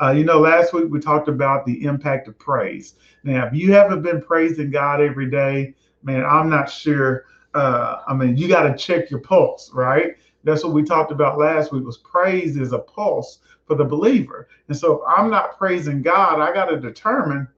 Uh, you know, last week we talked about the impact of praise. Now, if you haven't been praising God every day, man, I'm not sure. Uh, I mean, you got to check your pulse, right? That's what we talked about last week. Was praise is a pulse for the believer, and so if I'm not praising God, I got to determine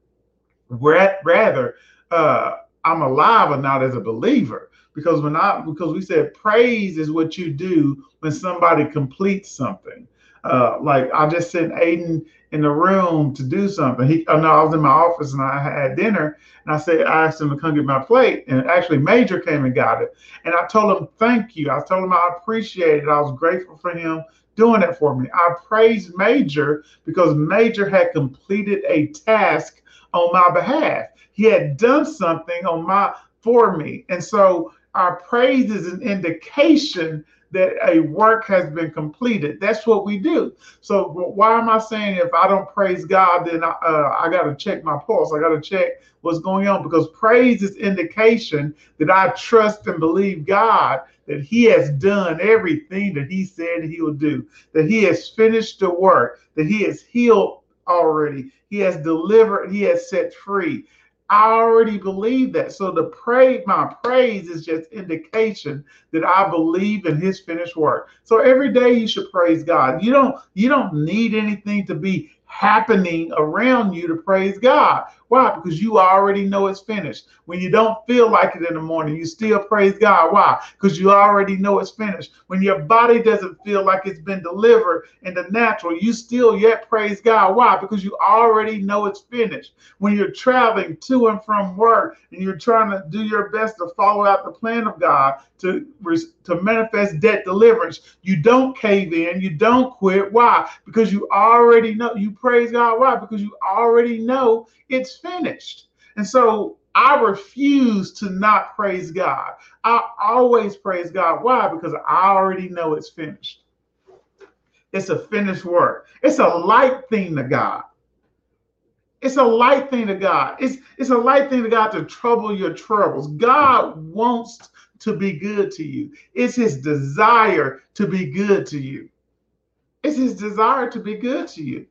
rather uh, I'm alive or not as a believer. Because when I because we said praise is what you do when somebody completes something. Uh, like I just sent Aiden in the room to do something. He, oh no, I was in my office and I had dinner, and I said I asked him to come get my plate, and actually Major came and got it, and I told him thank you. I told him I appreciated it. I was grateful for him doing it for me. I praised Major because Major had completed a task on my behalf. He had done something on my for me, and so our praise is an indication that a work has been completed. That's what we do. So why am I saying if I don't praise God, then I, uh, I got to check my pulse. I got to check what's going on because praise is indication that I trust and believe God that He has done everything that He said He will do, that He has finished the work, that He has healed already, He has delivered, He has set free. I already believe that. So the praise, my praise is just indication that I believe in his finished work. So every day you should praise God. You don't you don't need anything to be happening around you to praise God. Why? Because you already know it's finished. When you don't feel like it in the morning, you still praise God. Why? Because you already know it's finished. When your body doesn't feel like it's been delivered in the natural, you still yet praise God. Why? Because you already know it's finished. When you're traveling to and from work and you're trying to do your best to follow out the plan of God to, to manifest debt deliverance, you don't cave in, you don't quit. Why? Because you already know, you praise God. Why? Because you already know it's finished. And so I refuse to not praise God. I always praise God. Why? Because I already know it's finished. It's a finished work. It's a light thing to God. It's a light thing to God. It's it's a light thing to God to trouble your troubles. God wants to be good to you. It's his desire to be good to you. It's his desire to be good to you.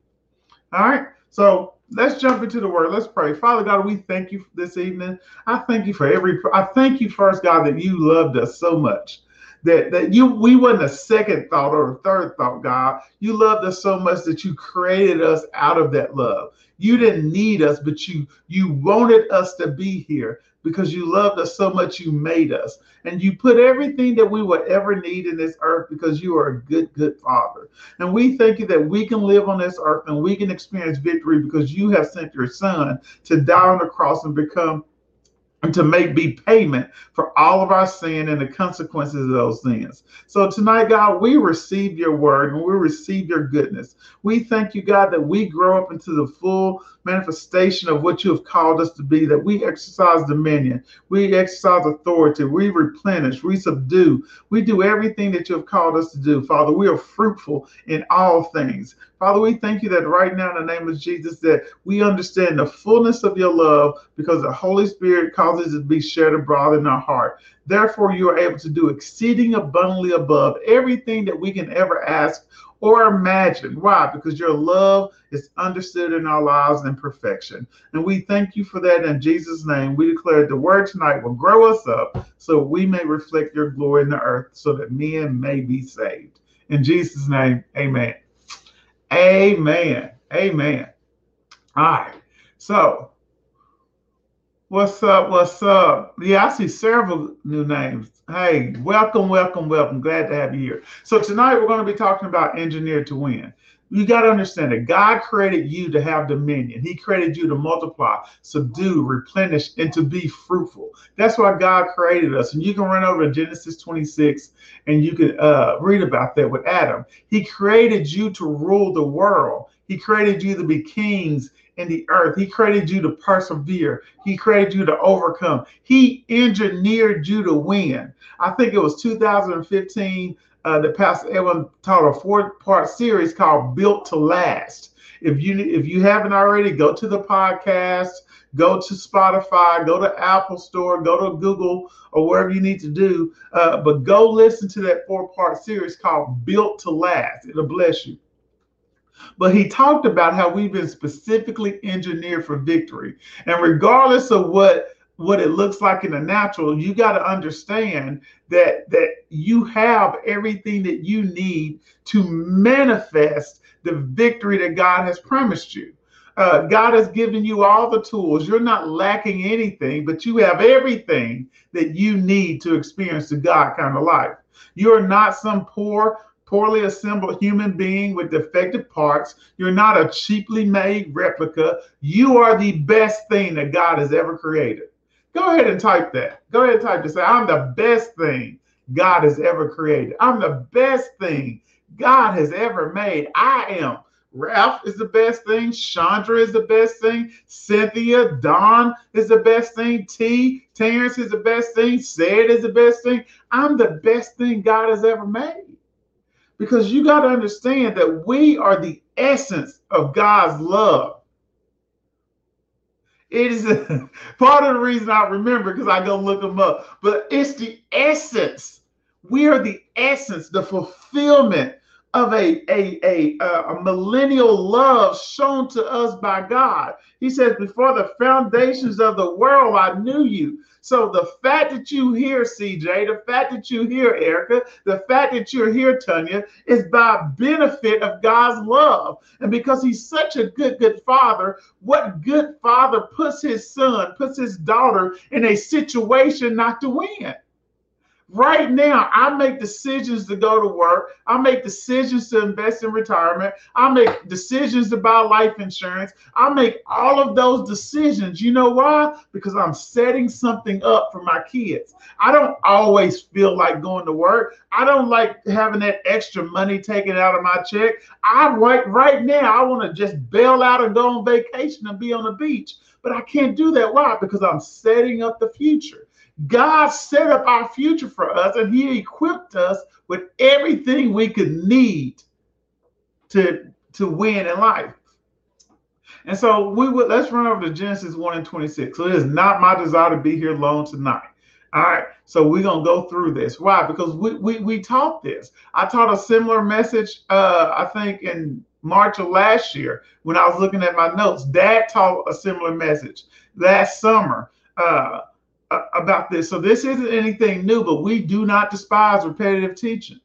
All right. So let's jump into the word. Let's pray. Father God, we thank you this evening. I thank you for every I thank you first, God, that you loved us so much. That that you we wasn't a second thought or a third thought, God. You loved us so much that you created us out of that love. You didn't need us, but you you wanted us to be here because you loved us so much you made us and you put everything that we would ever need in this earth because you are a good good father and we thank you that we can live on this earth and we can experience victory because you have sent your son to die on the cross and become and to make be payment for all of our sin and the consequences of those sins. So tonight, God, we receive your word and we receive your goodness. We thank you, God, that we grow up into the full manifestation of what you have called us to be, that we exercise dominion, we exercise authority, we replenish, we subdue, we do everything that you have called us to do. Father, we are fruitful in all things. Father, we thank you that right now in the name of Jesus that we understand the fullness of your love because the Holy Spirit causes it to be shared abroad in our heart. Therefore, you are able to do exceeding abundantly above everything that we can ever ask or imagine. Why? Because your love is understood in our lives in perfection. And we thank you for that in Jesus' name. We declare the word tonight will grow us up so we may reflect your glory in the earth so that men may be saved. In Jesus' name, amen. Amen. Amen. All right. So, what's up? What's up? Yeah, I see several new names. Hey, welcome, welcome, welcome. Glad to have you here. So, tonight we're going to be talking about engineered to win. You got to understand that God created you to have dominion. He created you to multiply, subdue, replenish, and to be fruitful. That's why God created us. And you can run over to Genesis 26 and you can uh, read about that with Adam. He created you to rule the world. He created you to be kings in the earth. He created you to persevere. He created you to overcome. He engineered you to win. I think it was 2015 uh, that Pastor Edwin taught a four-part series called "Built to Last." If you if you haven't already, go to the podcast, go to Spotify, go to Apple Store, go to Google or wherever you need to do. Uh, but go listen to that four-part series called "Built to Last." It'll bless you. But he talked about how we've been specifically engineered for victory. And regardless of what what it looks like in the natural, you got to understand that that you have everything that you need to manifest the victory that God has promised you. Uh, God has given you all the tools. You're not lacking anything, but you have everything that you need to experience the God kind of life. You are not some poor, poorly assembled human being with defective parts. You're not a cheaply made replica. You are the best thing that God has ever created. Go ahead and type that. Go ahead and type to say, I'm the best thing God has ever created. I'm the best thing God has ever made. I am. Ralph is the best thing. Chandra is the best thing. Cynthia, Don is the best thing. T, Terrence is the best thing. Said is the best thing. I'm the best thing God has ever made. Because you got to understand that we are the essence of God's love. It is a, part of the reason I remember because I go look them up. But it's the essence. We are the essence, the fulfillment of a, a, a, a millennial love shown to us by God. He says, Before the foundations of the world, I knew you. So the fact that you hear CJ, the fact that you hear Erica, the fact that you're here, Tanya, is by benefit of God's love. And because he's such a good, good father, what good father puts his son, puts his daughter in a situation not to win? Right now, I make decisions to go to work. I make decisions to invest in retirement. I make decisions to buy life insurance. I make all of those decisions. You know why? Because I'm setting something up for my kids. I don't always feel like going to work. I don't like having that extra money taken out of my check. I right right now I want to just bail out and go on vacation and be on the beach. But I can't do that. Why? Because I'm setting up the future. God set up our future for us and he equipped us with everything we could need to, to win in life. And so we would let's run over to Genesis 1 and 26. So it is not my desire to be here alone tonight. All right, so we're gonna go through this. Why? Because we we, we taught this. I taught a similar message, uh, I think in March of last year when I was looking at my notes. Dad taught a similar message last summer. Uh, about this. So this isn't anything new, but we do not despise repetitive teaching.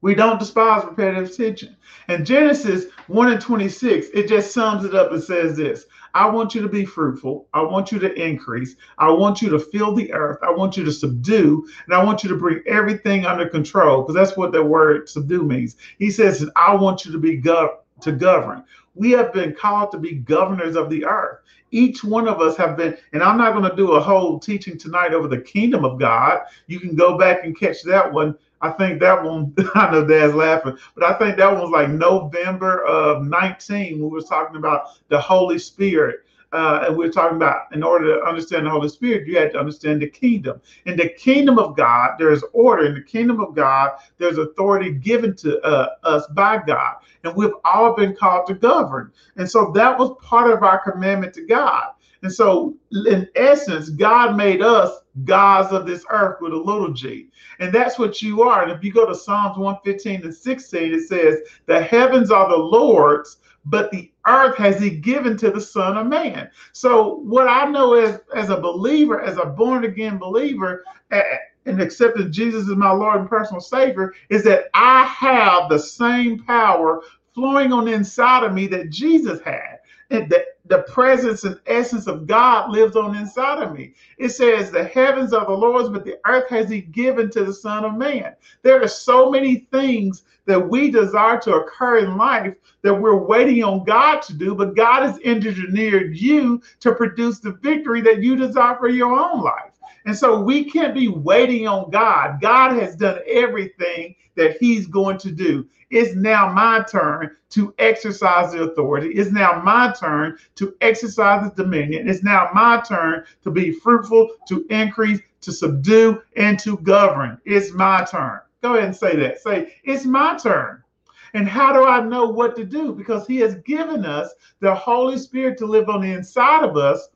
We don't despise repetitive teaching. And Genesis 1 and 26, it just sums it up and says this I want you to be fruitful. I want you to increase. I want you to fill the earth. I want you to subdue. And I want you to bring everything under control because that's what the word subdue means. He says, I want you to be gov- to govern. We have been called to be governors of the earth. Each one of us have been, and I'm not going to do a whole teaching tonight over the kingdom of God. You can go back and catch that one. I think that one, I know Dad's laughing, but I think that one was like November of 19. We were talking about the Holy Spirit uh, and we're talking about in order to understand the Holy Spirit, you had to understand the kingdom. In the kingdom of God, there's order. In the kingdom of God, there's authority given to uh, us by God. And we've all been called to govern. And so that was part of our commandment to God. And so, in essence, God made us gods of this earth with a little g. And that's what you are. And if you go to Psalms 115 and 16, it says, The heavens are the Lord's, but the earth has he given to the son of man. So what i know as as a believer as a born again believer and accepting jesus as my lord and personal savior is that i have the same power flowing on inside of me that jesus had and the, the presence and essence of God lives on inside of me. It says, The heavens are the Lord's, but the earth has He given to the Son of Man. There are so many things that we desire to occur in life that we're waiting on God to do, but God has engineered you to produce the victory that you desire for your own life. And so we can't be waiting on God. God has done everything that He's going to do. It's now my turn to exercise the authority. It's now my turn to exercise the dominion. It's now my turn to be fruitful, to increase, to subdue, and to govern. It's my turn. Go ahead and say that. Say, it's my turn. And how do I know what to do? Because he has given us the Holy Spirit to live on the inside of us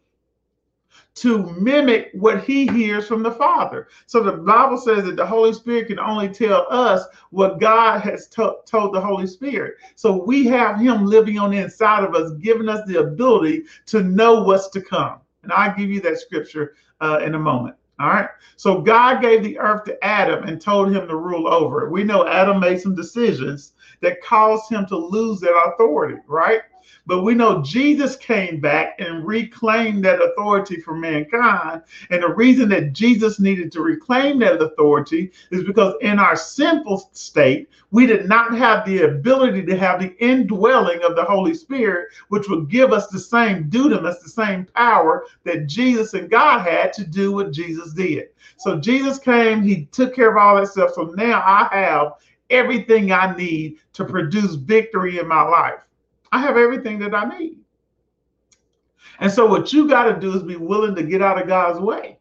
to mimic what he hears from the Father. So the Bible says that the Holy Spirit can only tell us what God has to- told the Holy Spirit. So we have him living on the inside of us, giving us the ability to know what's to come. And I'll give you that scripture uh, in a moment. All right. So God gave the earth to Adam and told him to rule over it. We know Adam made some decisions that caused him to lose that authority, right? But we know Jesus came back and reclaimed that authority for mankind. And the reason that Jesus needed to reclaim that authority is because in our sinful state, we did not have the ability to have the indwelling of the Holy Spirit, which would give us the same dunamis, the same power that Jesus and God had to do what Jesus did. So Jesus came, he took care of all that stuff. So now I have everything I need to produce victory in my life. I have everything that I need. And so what you got to do is be willing to get out of God's way.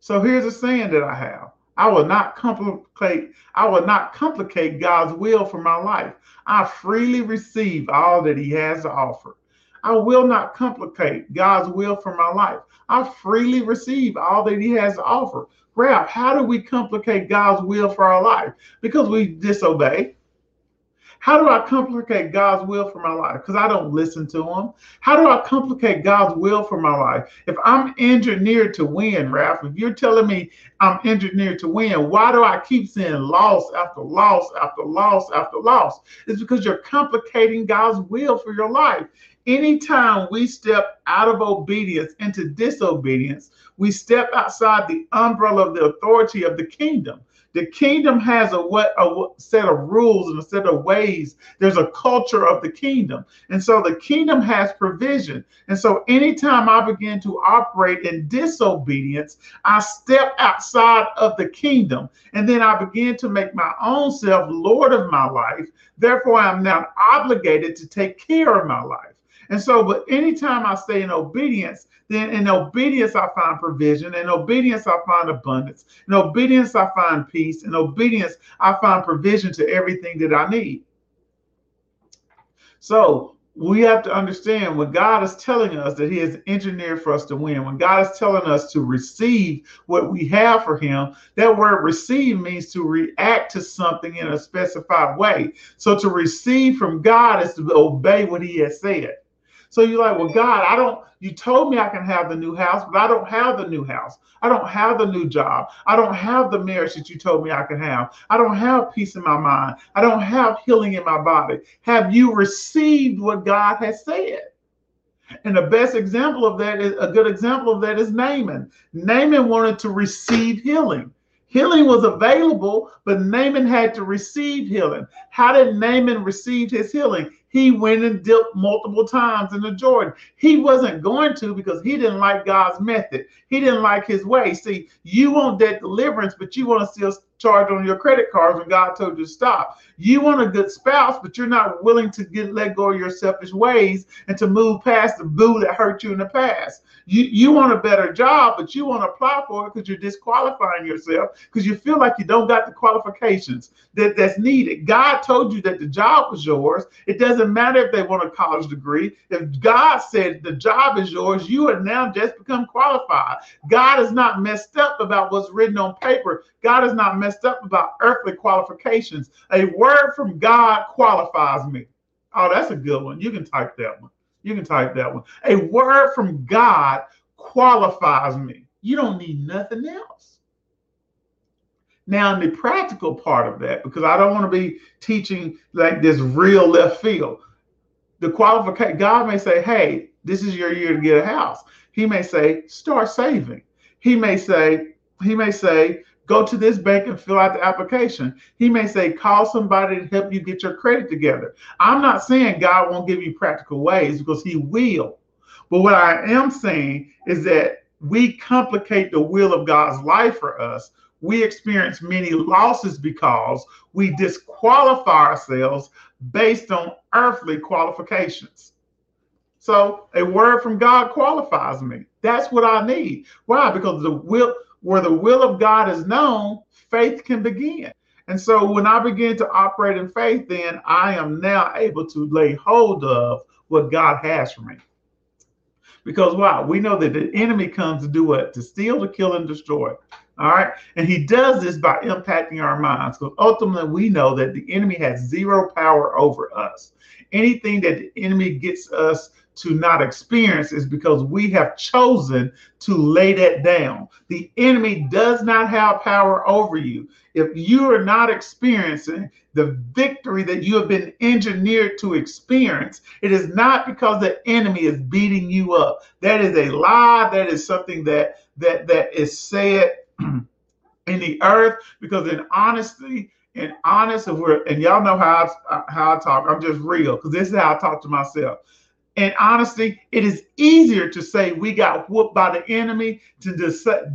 So here's a saying that I have. I will not complicate, I will not complicate God's will for my life. I freely receive all that he has to offer. I will not complicate God's will for my life. I freely receive all that he has to offer. Ralph, how do we complicate God's will for our life? Because we disobey. How do I complicate God's will for my life? Because I don't listen to him. How do I complicate God's will for my life? If I'm engineered to win, Ralph, if you're telling me I'm engineered to win, why do I keep seeing loss after loss after loss after loss? It's because you're complicating God's will for your life. Anytime we step out of obedience into disobedience, we step outside the umbrella of the authority of the kingdom. The kingdom has a what a set of rules and a set of ways. There's a culture of the kingdom. And so the kingdom has provision. And so anytime I begin to operate in disobedience, I step outside of the kingdom and then I begin to make my own self Lord of my life. Therefore, I'm now obligated to take care of my life. And so, but anytime I stay in obedience, then in obedience I find provision. In obedience I find abundance. In obedience I find peace. In obedience I find provision to everything that I need. So we have to understand when God is telling us that He has engineered for us to win, when God is telling us to receive what we have for Him, that word receive means to react to something in a specified way. So to receive from God is to obey what He has said. So you're like, well, God, I don't, you told me I can have the new house, but I don't have the new house. I don't have the new job. I don't have the marriage that you told me I can have. I don't have peace in my mind. I don't have healing in my body. Have you received what God has said? And the best example of that is a good example of that is Naaman. Naaman wanted to receive healing. Healing was available, but Naaman had to receive healing. How did Naaman receive his healing? He went and dipped multiple times in the Jordan. He wasn't going to because he didn't like God's method. He didn't like his way. See, you want that deliverance, but you want to still charge on your credit cards when God told you to stop. You want a good spouse, but you're not willing to get let go of your selfish ways and to move past the boo that hurt you in the past. You you want a better job, but you want to apply for it because you're disqualifying yourself because you feel like you don't got the qualifications that, that's needed. God told you that the job was yours. It doesn't matter if they want a college degree. If God said the job is yours, you are now just become qualified. God is not messed up about what's written on paper. God is not messed up about earthly qualifications. A word from God qualifies me. Oh, that's a good one. You can type that one. You can type that one. A word from God qualifies me. You don't need nothing else. Now, in the practical part of that, because I don't want to be teaching like this real left field, the qualification, God may say, hey, this is your year to get a house. He may say, start saving. He may say, he may say, go to this bank and fill out the application. He may say, call somebody to help you get your credit together. I'm not saying God won't give you practical ways because he will. But what I am saying is that we complicate the will of God's life for us. We experience many losses because we disqualify ourselves based on earthly qualifications. So a word from God qualifies me. That's what I need. Why? Because the will where the will of God is known, faith can begin. And so when I begin to operate in faith, then I am now able to lay hold of what God has for me. Because why? We know that the enemy comes to do what? To steal, to kill, and destroy. All right. And he does this by impacting our minds. Because ultimately, we know that the enemy has zero power over us. Anything that the enemy gets us to not experience is because we have chosen to lay that down. The enemy does not have power over you. If you are not experiencing the victory that you have been engineered to experience, it is not because the enemy is beating you up. That is a lie. That is something that that that is said in the earth because in honesty and honest if we're and y'all know how I, how I talk i'm just real because this is how i talk to myself and honesty it is easier to say we got whooped by the enemy to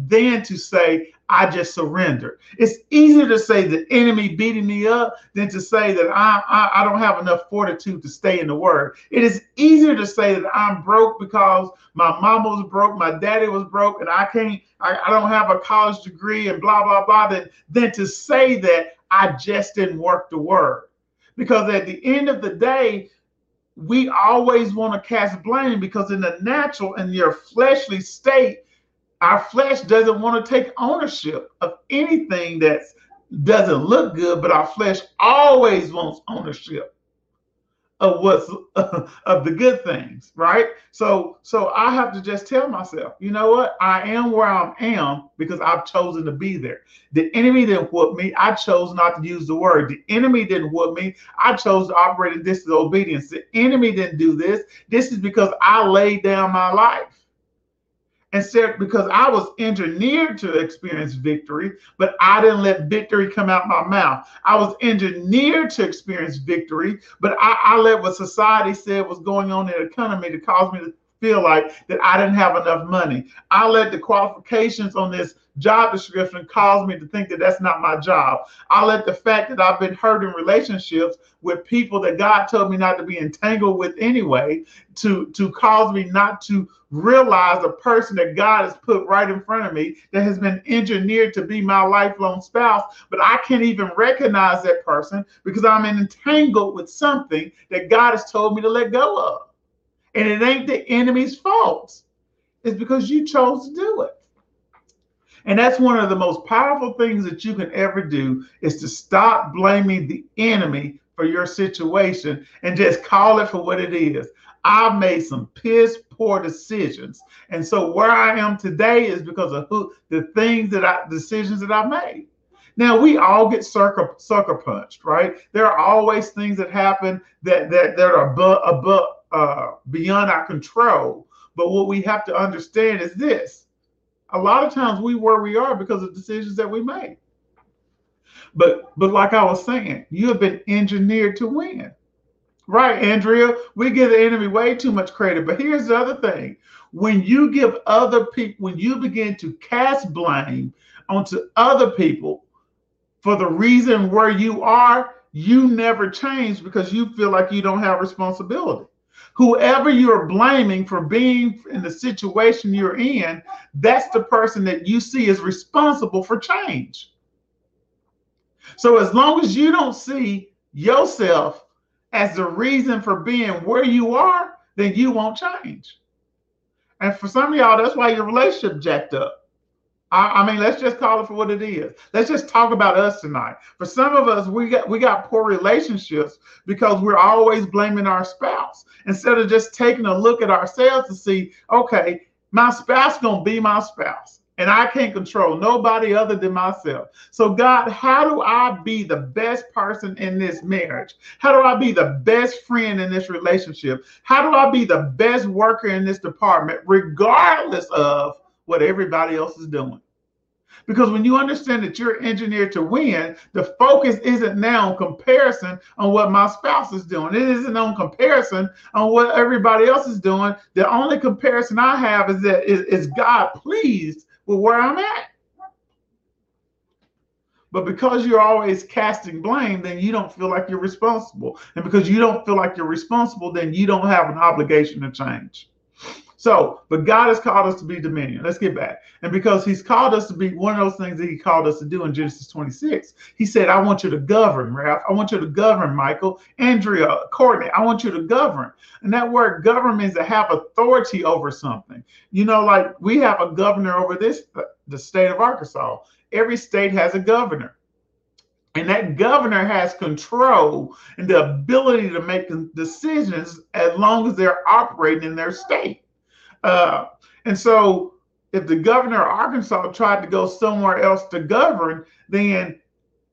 than to say I just surrendered. It's easier to say the enemy beating me up than to say that I, I, I, don't have enough fortitude to stay in the word. It is easier to say that I'm broke because my mama was broke, my daddy was broke, and I can't, I, I don't have a college degree and blah, blah, blah, than, than to say that I just didn't work the word. Because at the end of the day, we always want to cast blame because in the natural, in your fleshly state, our flesh doesn't want to take ownership of anything that doesn't look good, but our flesh always wants ownership of what's of the good things, right? So so I have to just tell myself, you know what? I am where I am because I've chosen to be there. The enemy didn't whoop me. I chose not to use the word. The enemy didn't whoop me. I chose to operate in disobedience. The enemy didn't do this. This is because I laid down my life and said because I was engineered to experience victory, but I didn't let victory come out my mouth. I was engineered to experience victory, but I, I let what society said was going on in the economy to cause me to feel like that I didn't have enough money. I let the qualifications on this job description cause me to think that that's not my job. I let the fact that I've been hurt in relationships with people that God told me not to be entangled with anyway to to cause me not to realize a person that God has put right in front of me that has been engineered to be my lifelong spouse, but I can't even recognize that person because I'm entangled with something that God has told me to let go of. And it ain't the enemy's fault. It's because you chose to do it. And that's one of the most powerful things that you can ever do is to stop blaming the enemy for your situation and just call it for what it is. I've made some piss poor decisions. And so where I am today is because of who the things that I decisions that I've made. Now we all get sucker sucker punched, right? There are always things that happen that that that are above, above uh, beyond our control. But what we have to understand is this: a lot of times we where we are because of decisions that we made. But but like I was saying, you have been engineered to win. Right, Andrea, we give the enemy way too much credit. But here's the other thing when you give other people, when you begin to cast blame onto other people for the reason where you are, you never change because you feel like you don't have responsibility. Whoever you're blaming for being in the situation you're in, that's the person that you see is responsible for change. So as long as you don't see yourself as the reason for being where you are, then you won't change. And for some of y'all, that's why your relationship jacked up. I, I, mean, let's just call it for what it is. Let's just talk about us tonight. For some of us, we got we got poor relationships because we're always blaming our spouse instead of just taking a look at ourselves to see, okay, my spouse gonna be my spouse and I can't control nobody other than myself. So, God, how do I be the best person in this marriage? How do I be the best friend in this relationship? How do I be the best worker in this department, regardless of what everybody else is doing? Because when you understand that you're engineered to win, the focus isn't now on comparison on what my spouse is doing. It isn't on comparison on what everybody else is doing. The only comparison I have is that is, is God pleased with where I'm at. But because you're always casting blame, then you don't feel like you're responsible. And because you don't feel like you're responsible, then you don't have an obligation to change. So, but God has called us to be dominion. Let's get back. And because He's called us to be one of those things that He called us to do in Genesis 26, He said, I want you to govern, Ralph. I want you to govern, Michael, Andrea, Courtney. I want you to govern. And that word govern means to have authority over something. You know, like we have a governor over this, uh, the state of Arkansas. Every state has a governor. And that governor has control and the ability to make decisions as long as they're operating in their state. Uh, and so, if the governor of Arkansas tried to go somewhere else to govern, then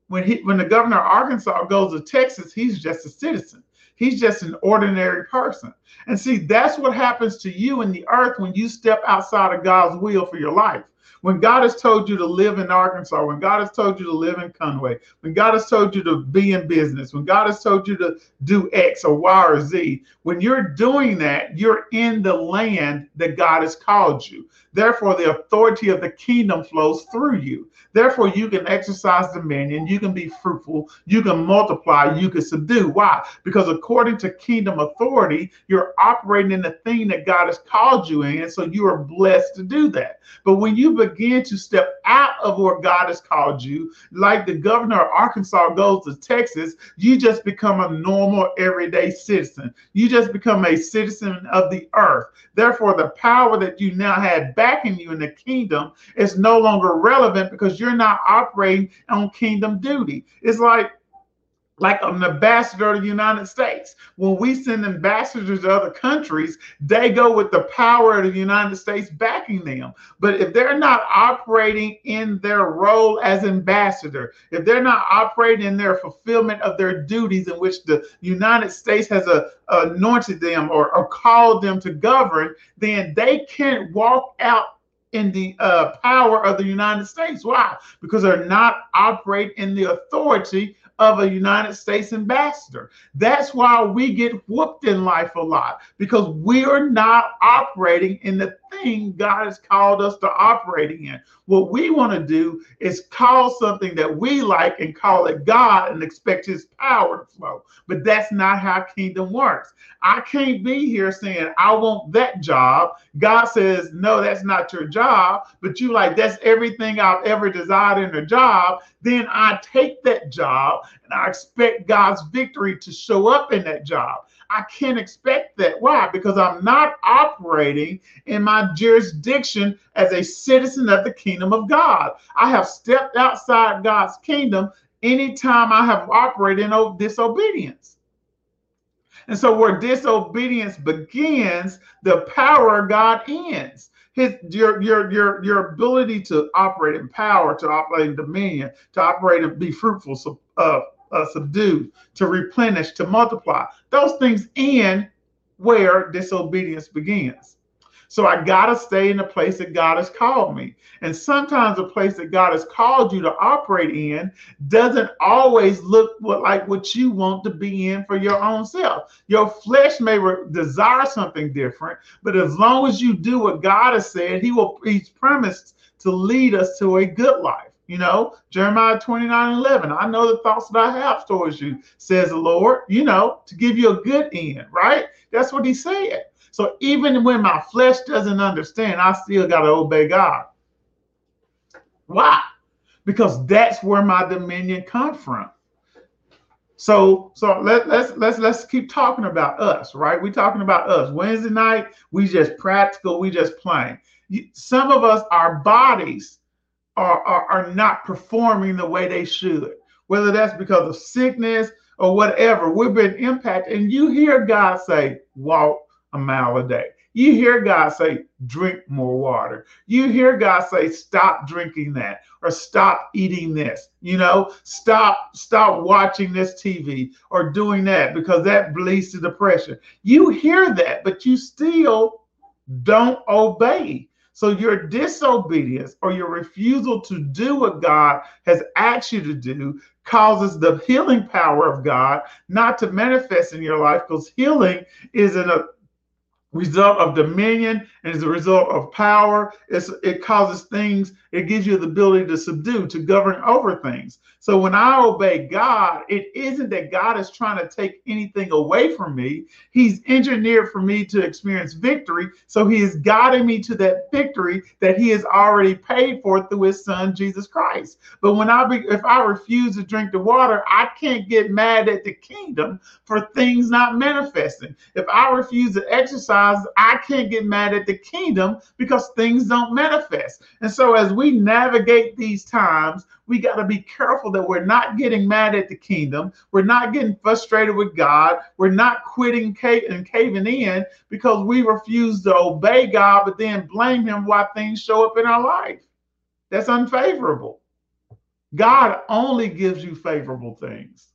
when he when the governor of Arkansas goes to Texas, he's just a citizen. He's just an ordinary person. And see, that's what happens to you in the earth when you step outside of God's will for your life. When God has told you to live in Arkansas, when God has told you to live in Conway, when God has told you to be in business, when God has told you to do X or Y or Z, when you're doing that, you're in the land that God has called you. Therefore, the authority of the kingdom flows through you. Therefore, you can exercise dominion, you can be fruitful, you can multiply, you can subdue. Why? Because according to kingdom authority, you're operating in the thing that God has called you in, so you are blessed to do that. But when you begin to step out of where God has called you, like the governor of Arkansas goes to Texas, you just become a normal, everyday citizen. You just become a citizen of the earth. Therefore, the power that you now had backing you in the kingdom is no longer relevant because you're not operating on kingdom duty. It's like like an ambassador of the United States. When we send ambassadors to other countries, they go with the power of the United States backing them. But if they're not operating in their role as ambassador, if they're not operating in their fulfillment of their duties in which the United States has a, anointed them or, or called them to govern, then they can't walk out in the uh, power of the United States. Why? Because they're not operating in the authority of a United States ambassador. That's why we get whooped in life a lot because we're not operating in the thing God has called us to operate in. What we want to do is call something that we like and call it God and expect his power to flow. But that's not how kingdom works. I can't be here saying, I want that job. God says, no, that's not your job. But you like, that's everything I've ever desired in a job. Then I take that job and I expect God's victory to show up in that job. I can't expect that. Why? Because I'm not operating in my jurisdiction as a citizen of the kingdom of God. I have stepped outside God's kingdom anytime I have operated in disobedience. And so, where disobedience begins, the power of God ends. His your your your your ability to operate in power, to operate in dominion, to operate and be fruitful, uh, uh, subdue, to replenish, to multiply. Those things end where disobedience begins. So I got to stay in the place that God has called me. And sometimes the place that God has called you to operate in doesn't always look like what you want to be in for your own self. Your flesh may re- desire something different, but as long as you do what God has said, He will, He's promised to lead us to a good life. You know, Jeremiah 29 11. I know the thoughts that I have towards you, says the Lord, you know, to give you a good end, right? That's what he said. So even when my flesh doesn't understand, I still got to obey God. Why? Because that's where my dominion comes from. So so let, let's let's let's keep talking about us, right? We're talking about us. Wednesday night, we just practical, we just playing. Some of us, our bodies are, are, are not performing the way they should, whether that's because of sickness or whatever. We've been impacted. And you hear God say, walk a mile a day. You hear God say, drink more water. You hear God say, stop drinking that or stop eating this. You know, stop, stop watching this TV or doing that because that leads to depression. You hear that, but you still don't obey. So your disobedience or your refusal to do what God has asked you to do causes the healing power of God not to manifest in your life because healing is in a result of dominion and as a result of power. It's, it causes things, it gives you the ability to subdue, to govern over things. So when I obey God, it isn't that God is trying to take anything away from me. He's engineered for me to experience victory. So he is guiding me to that victory that he has already paid for through his son, Jesus Christ. But when I be, if I refuse to drink the water, I can't get mad at the kingdom for things not manifesting. If I refuse to exercise, I can't get mad at the kingdom because things don't manifest. And so as we navigate these times, we got to be careful that we're not getting mad at the kingdom. We're not getting frustrated with God. We're not quitting and caving in because we refuse to obey God, but then blame Him why things show up in our life. That's unfavorable. God only gives you favorable things.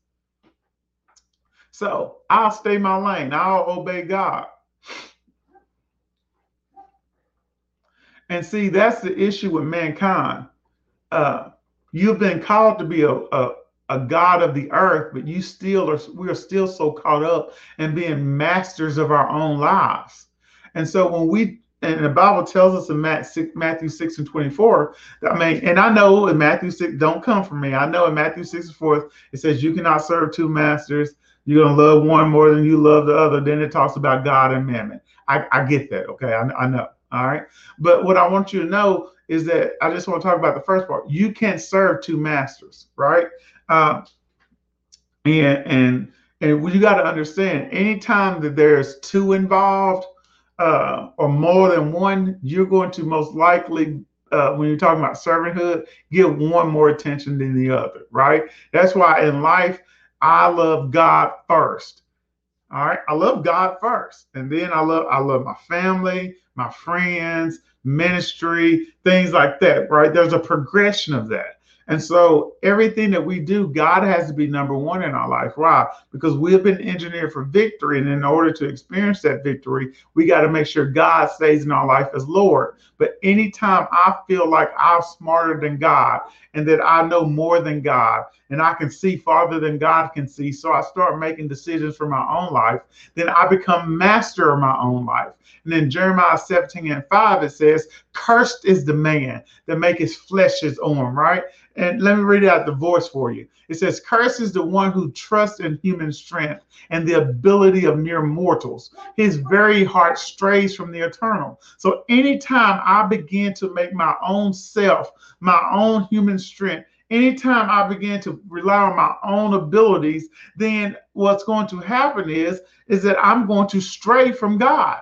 So I'll stay my lane. I'll obey God. And see, that's the issue with mankind. Uh, You've been called to be a, a, a God of the earth, but you still are, we are still so caught up in being masters of our own lives. And so when we, and the Bible tells us in Matthew 6 and 24, I mean, and I know in Matthew 6, don't come from me. I know in Matthew 6 and 4, it says you cannot serve two masters. You're going to love one more than you love the other. Then it talks about God and mammon. I, I get that. Okay. I, I know. All right. But what I want you to know is that I just want to talk about the first part. You can't serve two masters, right? Uh, and and and you got to understand, anytime that there's two involved uh, or more than one, you're going to most likely, uh, when you're talking about servanthood, give one more attention than the other, right? That's why in life, I love God first. All right, I love God first, and then I love I love my family, my friends, ministry, things like that, right? There's a progression of that. And so everything that we do, God has to be number one in our life. Why? Because we have been engineered for victory. And in order to experience that victory, we got to make sure God stays in our life as Lord. But anytime I feel like I'm smarter than God and that I know more than God and I can see farther than God can see, so I start making decisions for my own life, then I become master of my own life. And then Jeremiah 17 and 5, it says, Cursed is the man that make his flesh his arm, right? And let me read out the voice for you. It says, Cursed is the one who trusts in human strength and the ability of mere mortals. His very heart strays from the eternal. So anytime I begin to make my own self, my own human strength, anytime I begin to rely on my own abilities, then what's going to happen is, is that I'm going to stray from God.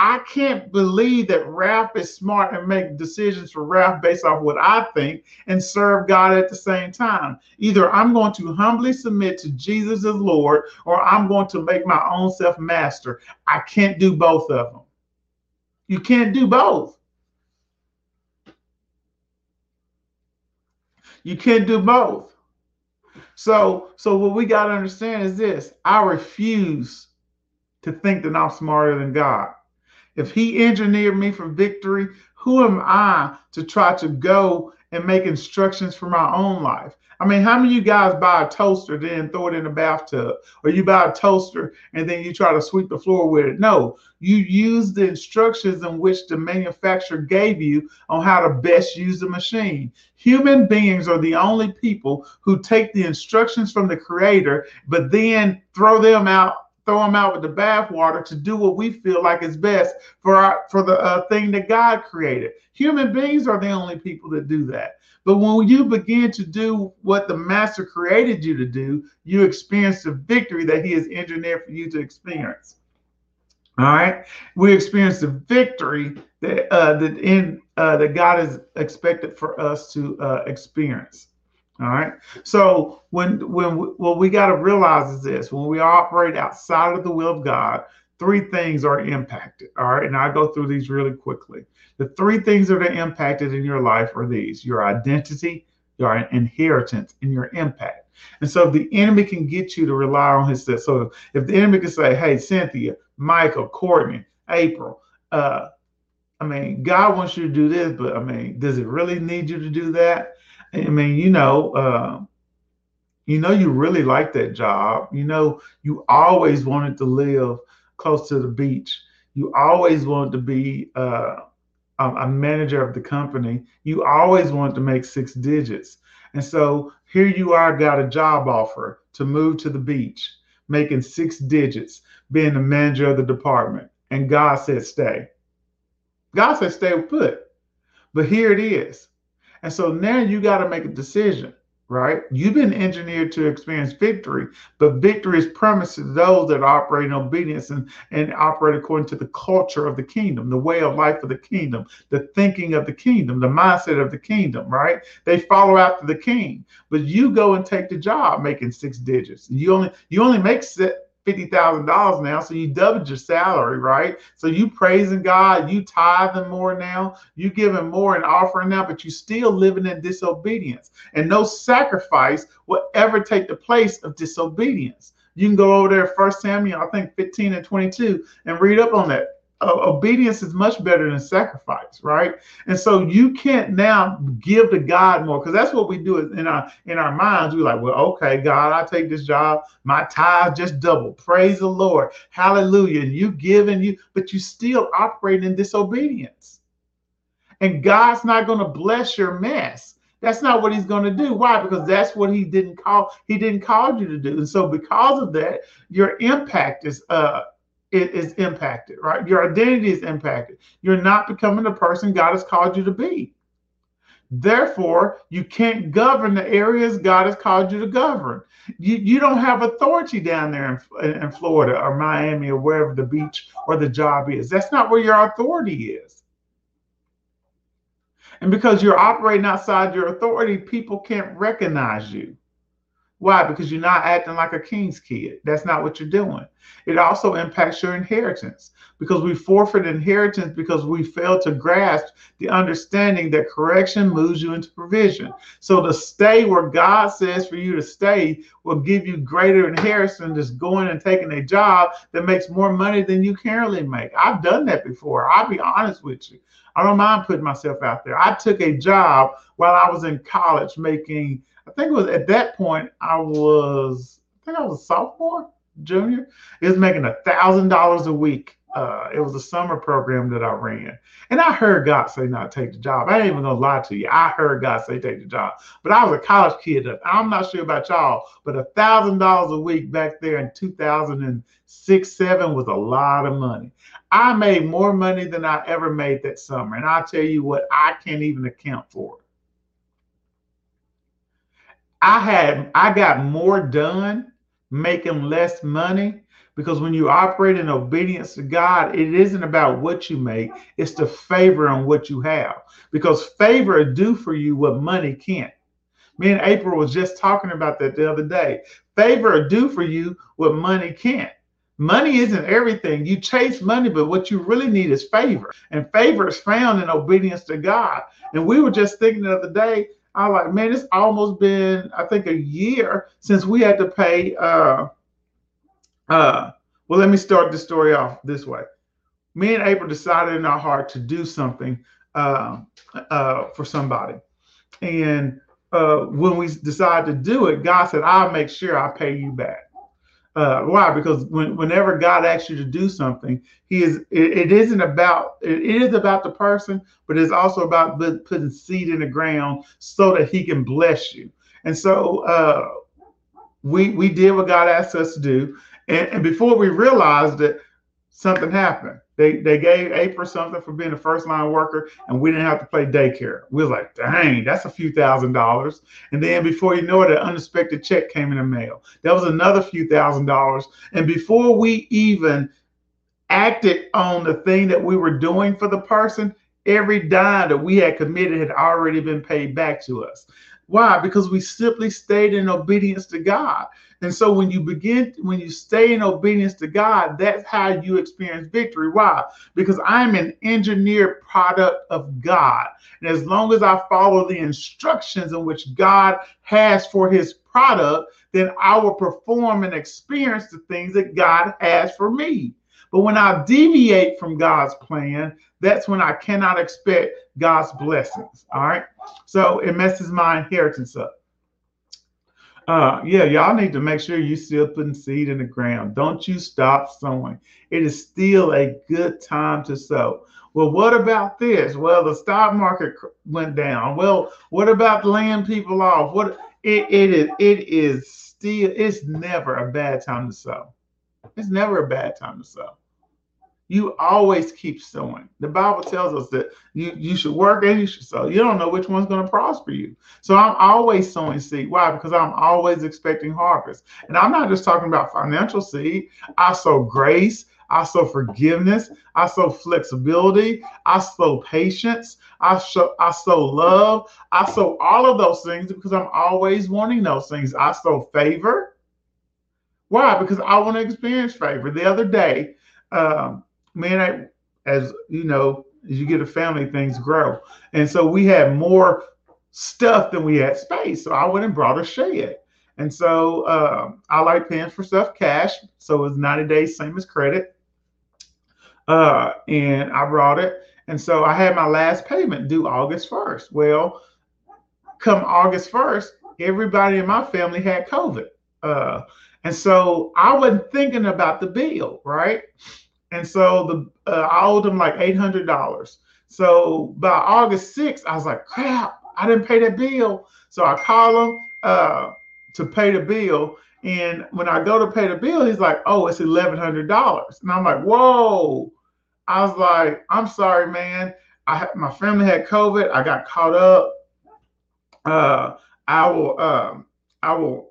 I can't believe that Ralph is smart and make decisions for Ralph based off what I think and serve God at the same time. Either I'm going to humbly submit to Jesus as Lord or I'm going to make my own self master. I can't do both of them. You can't do both. You can't do both. So, so what we got to understand is this: I refuse to think that I'm smarter than God. If he engineered me for victory, who am I to try to go and make instructions for my own life? I mean, how many of you guys buy a toaster, then throw it in the bathtub? Or you buy a toaster and then you try to sweep the floor with it? No, you use the instructions in which the manufacturer gave you on how to best use the machine. Human beings are the only people who take the instructions from the creator, but then throw them out throw them out with the bathwater to do what we feel like is best for our for the uh, thing that God created. Human beings are the only people that do that. But when you begin to do what the master created you to do, you experience the victory that he has engineered for you to experience. All right, we experience the victory that uh, that in uh, that God is expected for us to uh, experience. All right. So when when what we got to realize is this: when we operate outside of the will of God, three things are impacted. All right, and I go through these really quickly. The three things that are impacted in your life are these: your identity, your inheritance, and your impact. And so the enemy can get you to rely on his. So if the enemy can say, "Hey, Cynthia, Michael, Courtney, April," uh, I mean, God wants you to do this, but I mean, does it really need you to do that? I mean, you know, uh, you know, you really like that job. You know, you always wanted to live close to the beach. You always wanted to be uh, a manager of the company. You always want to make six digits. And so here you are, got a job offer to move to the beach, making six digits, being the manager of the department. And God said, stay. God said, stay put. But here it is. And so now you got to make a decision, right? You've been engineered to experience victory, but victory is promised to those that operate in obedience and, and operate according to the culture of the kingdom, the way of life of the kingdom, the thinking of the kingdom, the mindset of the kingdom, right? They follow after the king, but you go and take the job making six digits. You only you only make six $50,000 now. So you doubled your salary, right? So you praising God, you tithing more now, you giving more and offering now, but you still living in disobedience. And no sacrifice will ever take the place of disobedience. You can go over there, First Samuel, I think 15 and 22, and read up on that uh, obedience is much better than sacrifice, right? And so you can't now give to God more because that's what we do in our in our minds. We're like, well, okay, God, I take this job, my tithe just double. Praise the Lord, Hallelujah. And you give and you, but you still operate in disobedience, and God's not going to bless your mess. That's not what he's going to do. Why? Because that's what he didn't call he didn't call you to do. And so because of that, your impact is uh it is impacted, right? Your identity is impacted. You're not becoming the person God has called you to be. Therefore, you can't govern the areas God has called you to govern. You, you don't have authority down there in, in Florida or Miami or wherever the beach or the job is. That's not where your authority is. And because you're operating outside your authority, people can't recognize you. Why? Because you're not acting like a king's kid. That's not what you're doing. It also impacts your inheritance because we forfeit inheritance because we fail to grasp the understanding that correction moves you into provision. So to stay where God says for you to stay will give you greater inheritance than just going and taking a job that makes more money than you currently make. I've done that before. I'll be honest with you. I don't mind putting myself out there. I took a job while I was in college making I think it was at that point I was I think I was a sophomore, junior. It was making a thousand dollars a week. Uh, it was a summer program that I ran, and I heard God say not take the job. I ain't even gonna lie to you. I heard God say take the job, but I was a college kid. I'm not sure about y'all, but a thousand dollars a week back there in 2006, seven was a lot of money. I made more money than I ever made that summer, and I tell you what, I can't even account for it. I had I got more done making less money because when you operate in obedience to God, it isn't about what you make, it's the favor on what you have. Because favor do for you what money can't. Me and April was just talking about that the other day. Favor do for you what money can't. Money isn't everything. You chase money, but what you really need is favor. And favor is found in obedience to God. And we were just thinking the other day, I like, man, it's almost been, I think, a year since we had to pay. Uh, uh, well, let me start the story off this way. Me and April decided in our heart to do something uh, uh, for somebody. And uh, when we decided to do it, God said, I'll make sure I pay you back. Uh, why? Because when, whenever God asks you to do something, He is. It, it isn't about. It is about the person, but it's also about putting seed in the ground so that He can bless you. And so uh, we we did what God asked us to do, and, and before we realized it, something happened. They they gave April something for being a first line worker, and we didn't have to play daycare. We was like, dang, that's a few thousand dollars. And then before you know it, an unexpected check came in the mail. That was another few thousand dollars. And before we even acted on the thing that we were doing for the person, every dime that we had committed had already been paid back to us. Why? Because we simply stayed in obedience to God. And so when you begin, when you stay in obedience to God, that's how you experience victory. Why? Because I'm an engineered product of God. And as long as I follow the instructions in which God has for his product, then I will perform and experience the things that God has for me. But when I deviate from God's plan, that's when I cannot expect God's blessings. All right. So it messes my inheritance up. Uh, yeah, y'all need to make sure you still putting seed in the ground. Don't you stop sowing. It is still a good time to sow. Well, what about this? Well, the stock market went down. Well, what about laying people off? What it, it is it is still it's never a bad time to sow. It's never a bad time to sow. You always keep sowing. The Bible tells us that you, you should work and you should sow. You don't know which one's going to prosper you. So I'm always sowing seed. Why? Because I'm always expecting harvest. And I'm not just talking about financial seed. I sow grace. I sow forgiveness. I sow flexibility. I sow patience. I sow, I sow love. I sow all of those things because I'm always wanting those things. I sow favor. Why? Because I want to experience favor. The other day, um, man, I, as you know, as you get a family, things grow. And so we had more stuff than we had space. So I went and brought a shed. And so uh, I like paying for stuff cash. So it was 90 days, same as credit. Uh, and I brought it. And so I had my last payment due August 1st. Well, come August 1st, everybody in my family had COVID. Uh, and so I wasn't thinking about the bill, right? And so the uh, I owed them like eight hundred dollars. So by August 6th, I was like, crap, I didn't pay that bill. So I call him uh, to pay the bill. And when I go to pay the bill, he's like, oh, it's eleven hundred dollars. And I'm like, whoa. I was like, I'm sorry, man. I my family had COVID. I got caught up. Uh, I will um, I will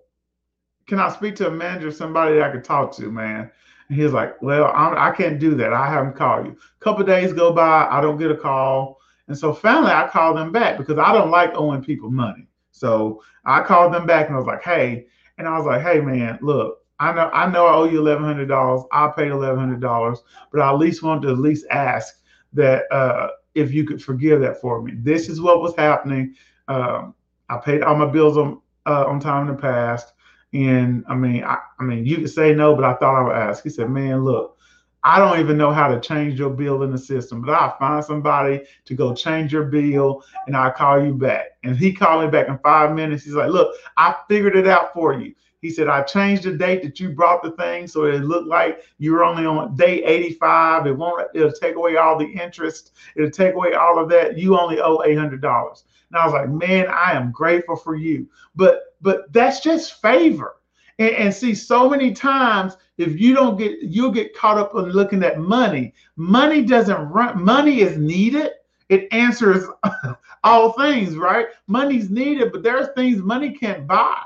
can I speak to a manager, somebody that I could talk to, man? And he's like, well, I'm, I can not do that. I haven't called you. A couple days go by, I don't get a call. And so finally I called them back because I don't like owing people money. So I called them back and I was like, hey, and I was like, hey man, look, I know I know I owe you eleven hundred dollars. I paid eleven hundred dollars, but I at least want to at least ask that uh, if you could forgive that for me. This is what was happening. Um, I paid all my bills on uh, on time in the past. And I mean, I, I mean, you could say no, but I thought I would ask. He said, "Man, look, I don't even know how to change your bill in the system, but I'll find somebody to go change your bill and I'll call you back. And he called me back in five minutes. He's like, Look, I figured it out for you. He said, I changed the date that you brought the thing so it looked like you were only on day 85. It won't, it'll take away all the interest. It'll take away all of that. You only owe $800. And I was like, man, I am grateful for you. But but that's just favor. And, and, see, so many times, if you don't get, you'll get caught up on looking at money. Money doesn't run. Money is needed. It answers all things, right? Money's needed, but there's things money can't buy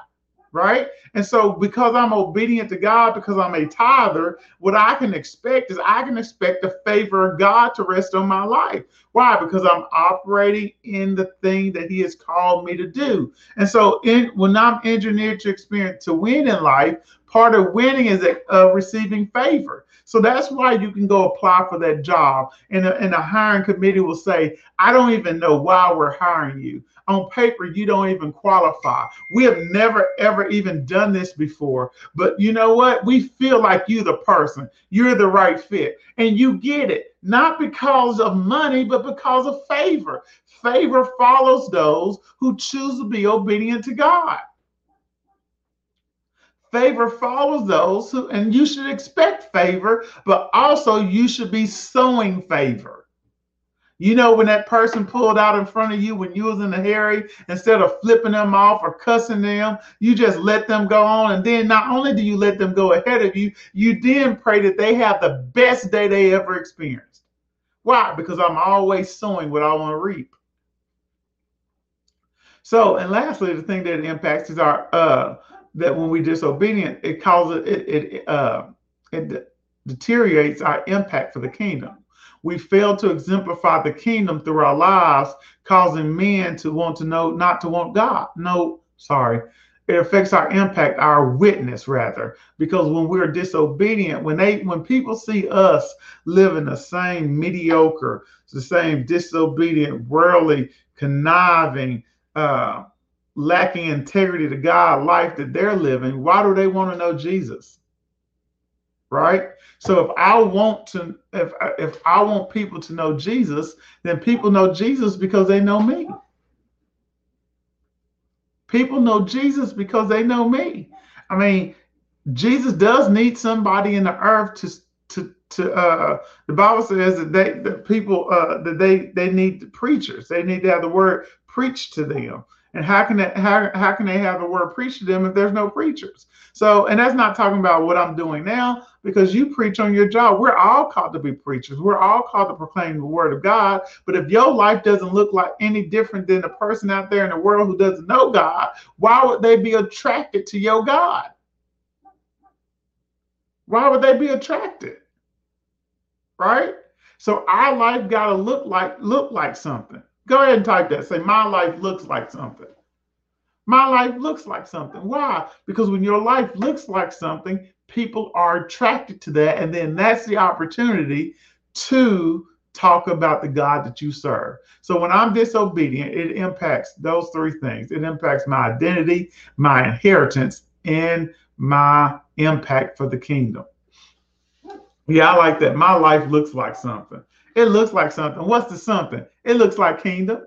right? And so, because I'm obedient to God, because I'm a tither, what I can expect is I can expect the favor of God to rest on my life. Why? Because I'm operating in the thing that He has called me to do. And so, in, when I'm engineered to experience to win in life, part of winning is uh, receiving favor. So that's why you can go apply for that job. And a, and a hiring committee will say, I don't even know why we're hiring you on paper, you don't even qualify. We have never, ever even done this before. But you know what? We feel like you're the person, you're the right fit. And you get it, not because of money, but because of favor. Favor follows those who choose to be obedient to God. Favor follows those who, and you should expect favor, but also you should be sowing favor. You know, when that person pulled out in front of you when you was in a hurry, instead of flipping them off or cussing them, you just let them go on. And then not only do you let them go ahead of you, you then pray that they have the best day they ever experienced. Why? Because I'm always sowing what I want to reap. So, and lastly, the thing that impacts is our uh that when we disobedient, it causes it it uh it deteriorates our impact for the kingdom we fail to exemplify the kingdom through our lives, causing men to want to know, not to want God. No, sorry. It affects our impact, our witness rather, because when we're disobedient, when they when people see us living the same mediocre, the same disobedient, worldly, conniving, uh, lacking integrity to God life that they're living, why do they want to know Jesus? Right? So if I want to, if if I want people to know Jesus, then people know Jesus because they know me. People know Jesus because they know me. I mean, Jesus does need somebody in the earth to to to uh the Bible says that they that people uh that they they need preachers. They need to have the word preached to them. And how can they how, how can they have the word preached to them if there's no preachers? So, and that's not talking about what I'm doing now, because you preach on your job. We're all called to be preachers. We're all called to proclaim the word of God. But if your life doesn't look like any different than the person out there in the world who doesn't know God, why would they be attracted to your God? Why would they be attracted? Right? So our life gotta look like look like something. Go ahead and type that. Say my life looks like something. My life looks like something. Why? Because when your life looks like something, people are attracted to that. And then that's the opportunity to talk about the God that you serve. So when I'm disobedient, it impacts those three things it impacts my identity, my inheritance, and my impact for the kingdom. Yeah, I like that. My life looks like something. It looks like something. What's the something? It looks like kingdom.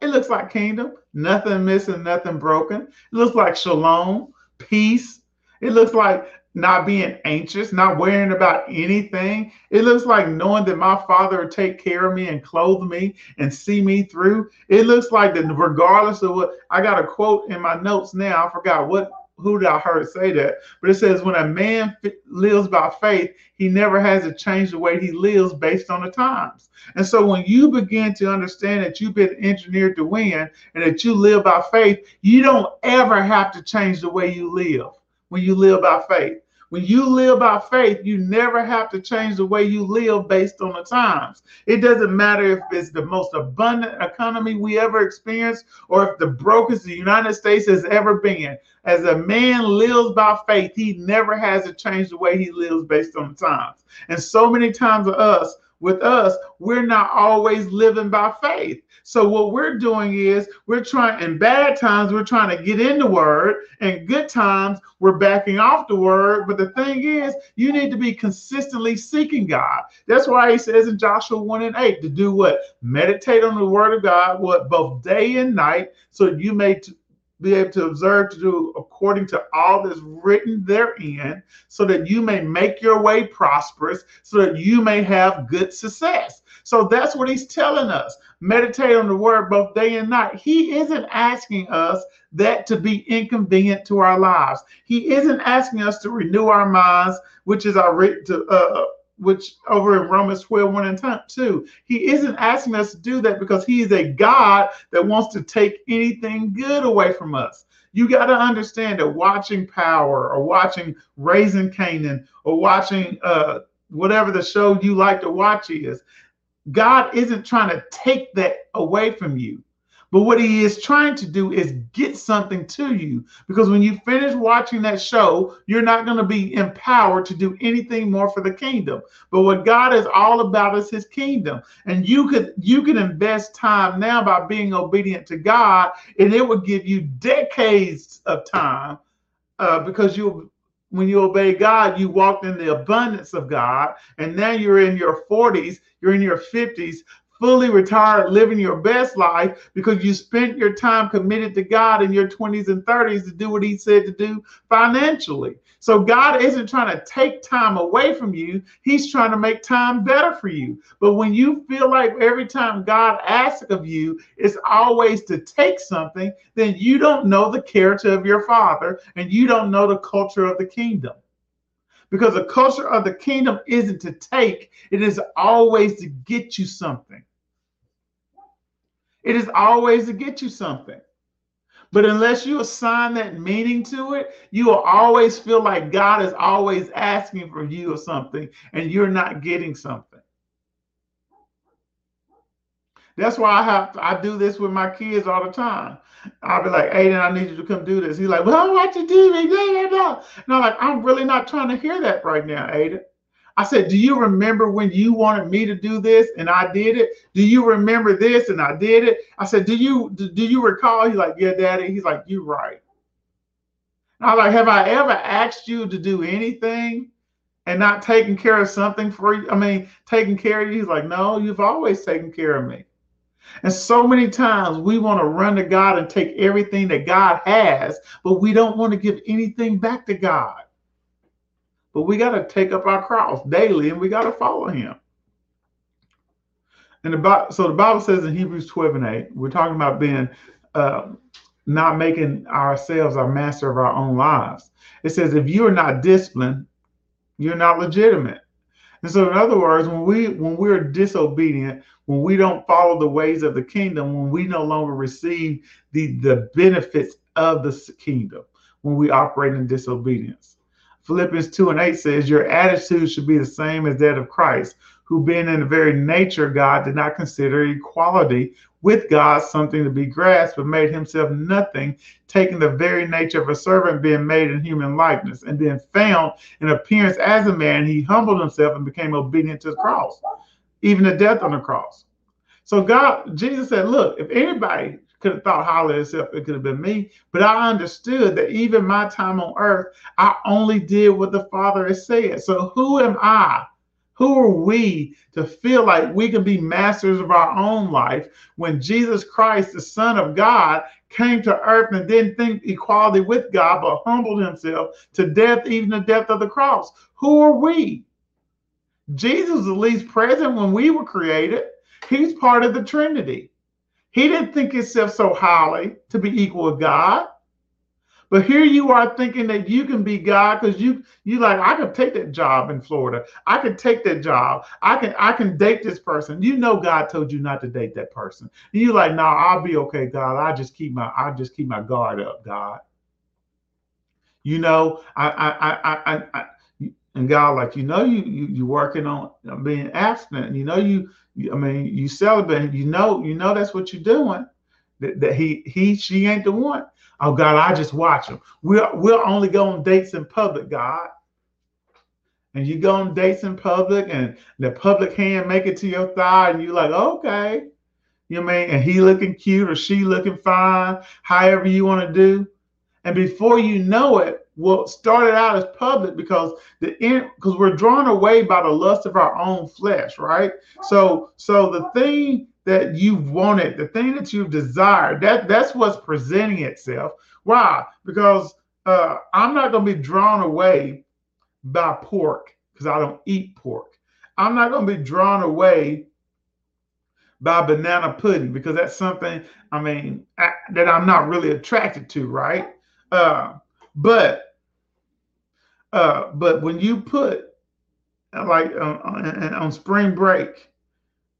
It looks like kingdom. Nothing missing, nothing broken. It looks like shalom, peace. It looks like not being anxious, not worrying about anything. It looks like knowing that my father will take care of me and clothe me and see me through. It looks like that regardless of what I got a quote in my notes now. I forgot what who did I heard say that? But it says when a man f- lives by faith, he never has to change the way he lives based on the times. And so when you begin to understand that you've been engineered to win and that you live by faith, you don't ever have to change the way you live when you live by faith. When you live by faith, you never have to change the way you live based on the times. It doesn't matter if it's the most abundant economy we ever experienced or if the brokest the United States has ever been. As a man lives by faith, he never has to change the way he lives based on the times. And so many times of us, with us, we're not always living by faith. So what we're doing is we're trying in bad times we're trying to get in the word, and good times we're backing off the word. But the thing is, you need to be consistently seeking God. That's why he says in Joshua 1 and 8 to do what? Meditate on the word of God, what both day and night, so you may t- be able to observe to do according to all that's written therein, so that you may make your way prosperous, so that you may have good success. So that's what he's telling us. Meditate on the word both day and night. He isn't asking us that to be inconvenient to our lives. He isn't asking us to renew our minds, which is our to uh, which over in Romans 12, 1 and 2. He isn't asking us to do that because he is a God that wants to take anything good away from us. You got to understand that watching Power or watching Raising Kanan or watching uh, whatever the show you like to watch is, God isn't trying to take that away from you. But what he is trying to do is get something to you because when you finish watching that show, you're not going to be empowered to do anything more for the kingdom. But what God is all about is his kingdom. And you could you can invest time now by being obedient to God, and it would give you decades of time uh, because you when you obey God, you walked in the abundance of God, and now you're in your 40s, you're in your 50s, fully retired, living your best life because you spent your time committed to God in your 20s and 30s to do what He said to do financially. So God isn't trying to take time away from you, He's trying to make time better for you. But when you feel like every time God asks of you is always to take something, then you don't know the character of your Father and you don't know the culture of the kingdom because the culture of the kingdom isn't to take, it is always to get you something. It is always to get you something. But unless you assign that meaning to it, you will always feel like God is always asking for you or something and you're not getting something. That's why I have to, I do this with my kids all the time. I'll be like, Aiden, I need you to come do this. He's like, Well, what you do? And I'm like, I'm really not trying to hear that right now, Aiden. I said, Do you remember when you wanted me to do this and I did it? Do you remember this and I did it? I said, Do you do, you recall? He's like, Yeah, daddy. He's like, You're right. And I was like, Have I ever asked you to do anything and not taking care of something for you? I mean, taking care of you? He's like, No, you've always taken care of me. And so many times we want to run to God and take everything that God has, but we don't want to give anything back to God. But we got to take up our cross daily and we got to follow him. And the so the Bible says in Hebrews 12 and 8, we're talking about being uh, not making ourselves our master of our own lives. It says, if you are not disciplined, you're not legitimate. And so, in other words, when we when we're disobedient, when we don't follow the ways of the kingdom, when we no longer receive the the benefits of the kingdom, when we operate in disobedience. Philippians 2 and 8 says, Your attitude should be the same as that of Christ, who, being in the very nature of God, did not consider equality with God something to be grasped, but made himself nothing, taking the very nature of a servant, being made in human likeness, and being found in appearance as a man, he humbled himself and became obedient to the cross, even to death on the cross. So God, Jesus said, Look, if anybody could have thought highly of it could have been me. But I understood that even my time on earth, I only did what the Father has said. So who am I who are we to feel like we can be masters of our own life when Jesus Christ, the Son of God, came to earth and didn't think equality with God, but humbled himself to death, even the death of the cross? Who are we? Jesus was at least present when we were created. He's part of the Trinity. He didn't think himself so highly to be equal with God. But here you are thinking that you can be God because you you like I could take that job in Florida. I could take that job. I can I can date this person. You know God told you not to date that person. And you like, no, nah, I'll be okay, God. I just keep my I just keep my guard up, God. You know, I I I I, I and God, like you know, you you you working on being abstinent. You know, you I mean, you celebrate. You know, you know that's what you're doing. That, that he he she ain't the one. Oh God, I just watch them. We'll we'll only go on dates in public, God. And you go on dates in public, and the public hand make it to your thigh, and you're like, okay, you know I mean? And he looking cute or she looking fine, however you want to do. And before you know it, well, started out as public because the because we're drawn away by the lust of our own flesh, right? So so the thing that you've wanted, the thing that you've desired, that that's what's presenting itself. Why? Because uh, I'm not going to be drawn away by pork because I don't eat pork. I'm not going to be drawn away by banana pudding because that's something I mean I, that I'm not really attracted to, right? Uh, but uh, but when you put like on, on spring break,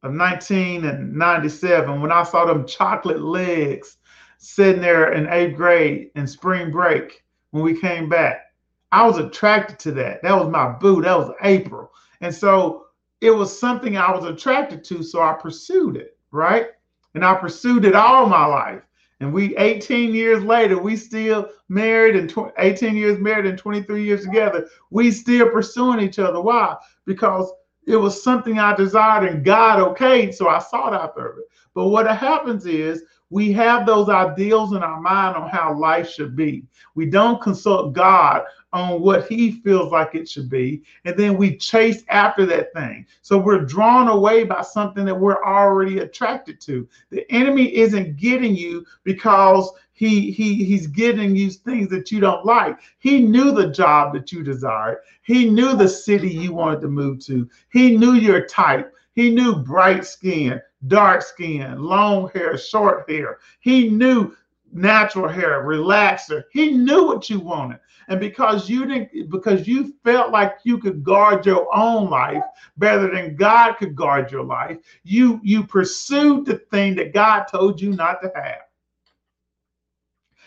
of 1997 when I saw them chocolate legs sitting there in eighth grade in spring break when we came back. I was attracted to that. That was my boo. That was April. And so it was something I was attracted to. So I pursued it, right? And I pursued it all my life. And we 18 years later, we still married and 18 years married and 23 years together. We still pursuing each other. Why? Because it was something I desired and God okayed, so I sought after it. But what happens is we have those ideals in our mind on how life should be. We don't consult God on what he feels like it should be. And then we chase after that thing. So we're drawn away by something that we're already attracted to. The enemy isn't getting you because he he he's getting you things that you don't like. He knew the job that you desired. He knew the city you wanted to move to. He knew your type. He knew bright skin, dark skin, long hair, short hair. He knew natural hair, relaxer. He knew what you wanted. And because you didn't, because you felt like you could guard your own life better than God could guard your life, you you pursued the thing that God told you not to have.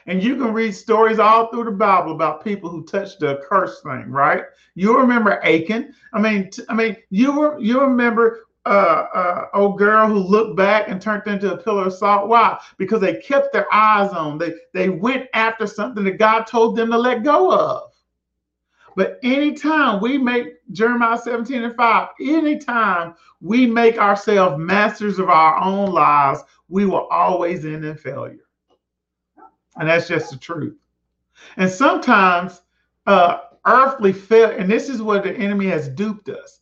And you can read stories all through the Bible about people who touched the curse thing, right? You remember Achan. I mean, I mean, you were you remember uh, uh, old girl who looked back and turned into a pillar of salt. Why? Because they kept their eyes on. They they went after something that God told them to let go of. But anytime we make Jeremiah 17 and 5, anytime we make ourselves masters of our own lives, we will always end in failure. And that's just the truth. And sometimes uh, earthly failure, and this is what the enemy has duped us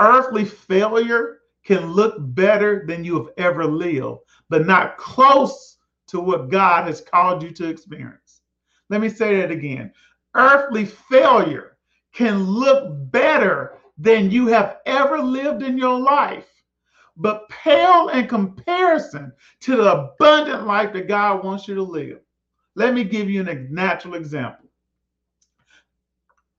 earthly failure can look better than you have ever lived, but not close to what God has called you to experience. Let me say that again. Earthly failure can look better than you have ever lived in your life, but pale in comparison to the abundant life that God wants you to live. Let me give you a natural example.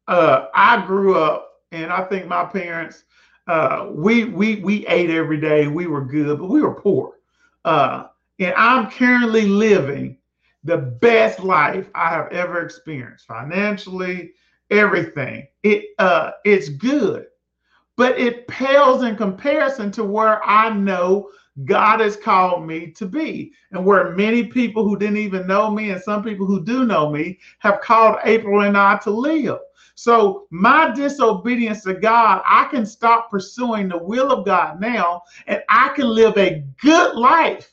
Uh, I grew up, and I think my parents, uh, we we we ate every day. We were good, but we were poor. Uh, and I'm currently living the best life I have ever experienced financially, everything. It uh, it's good, but it pales in comparison to where I know God has called me to be, and where many people who didn't even know me and some people who do know me have called April and I to live. So, my disobedience to God, I can stop pursuing the will of God now, and I can live a good life,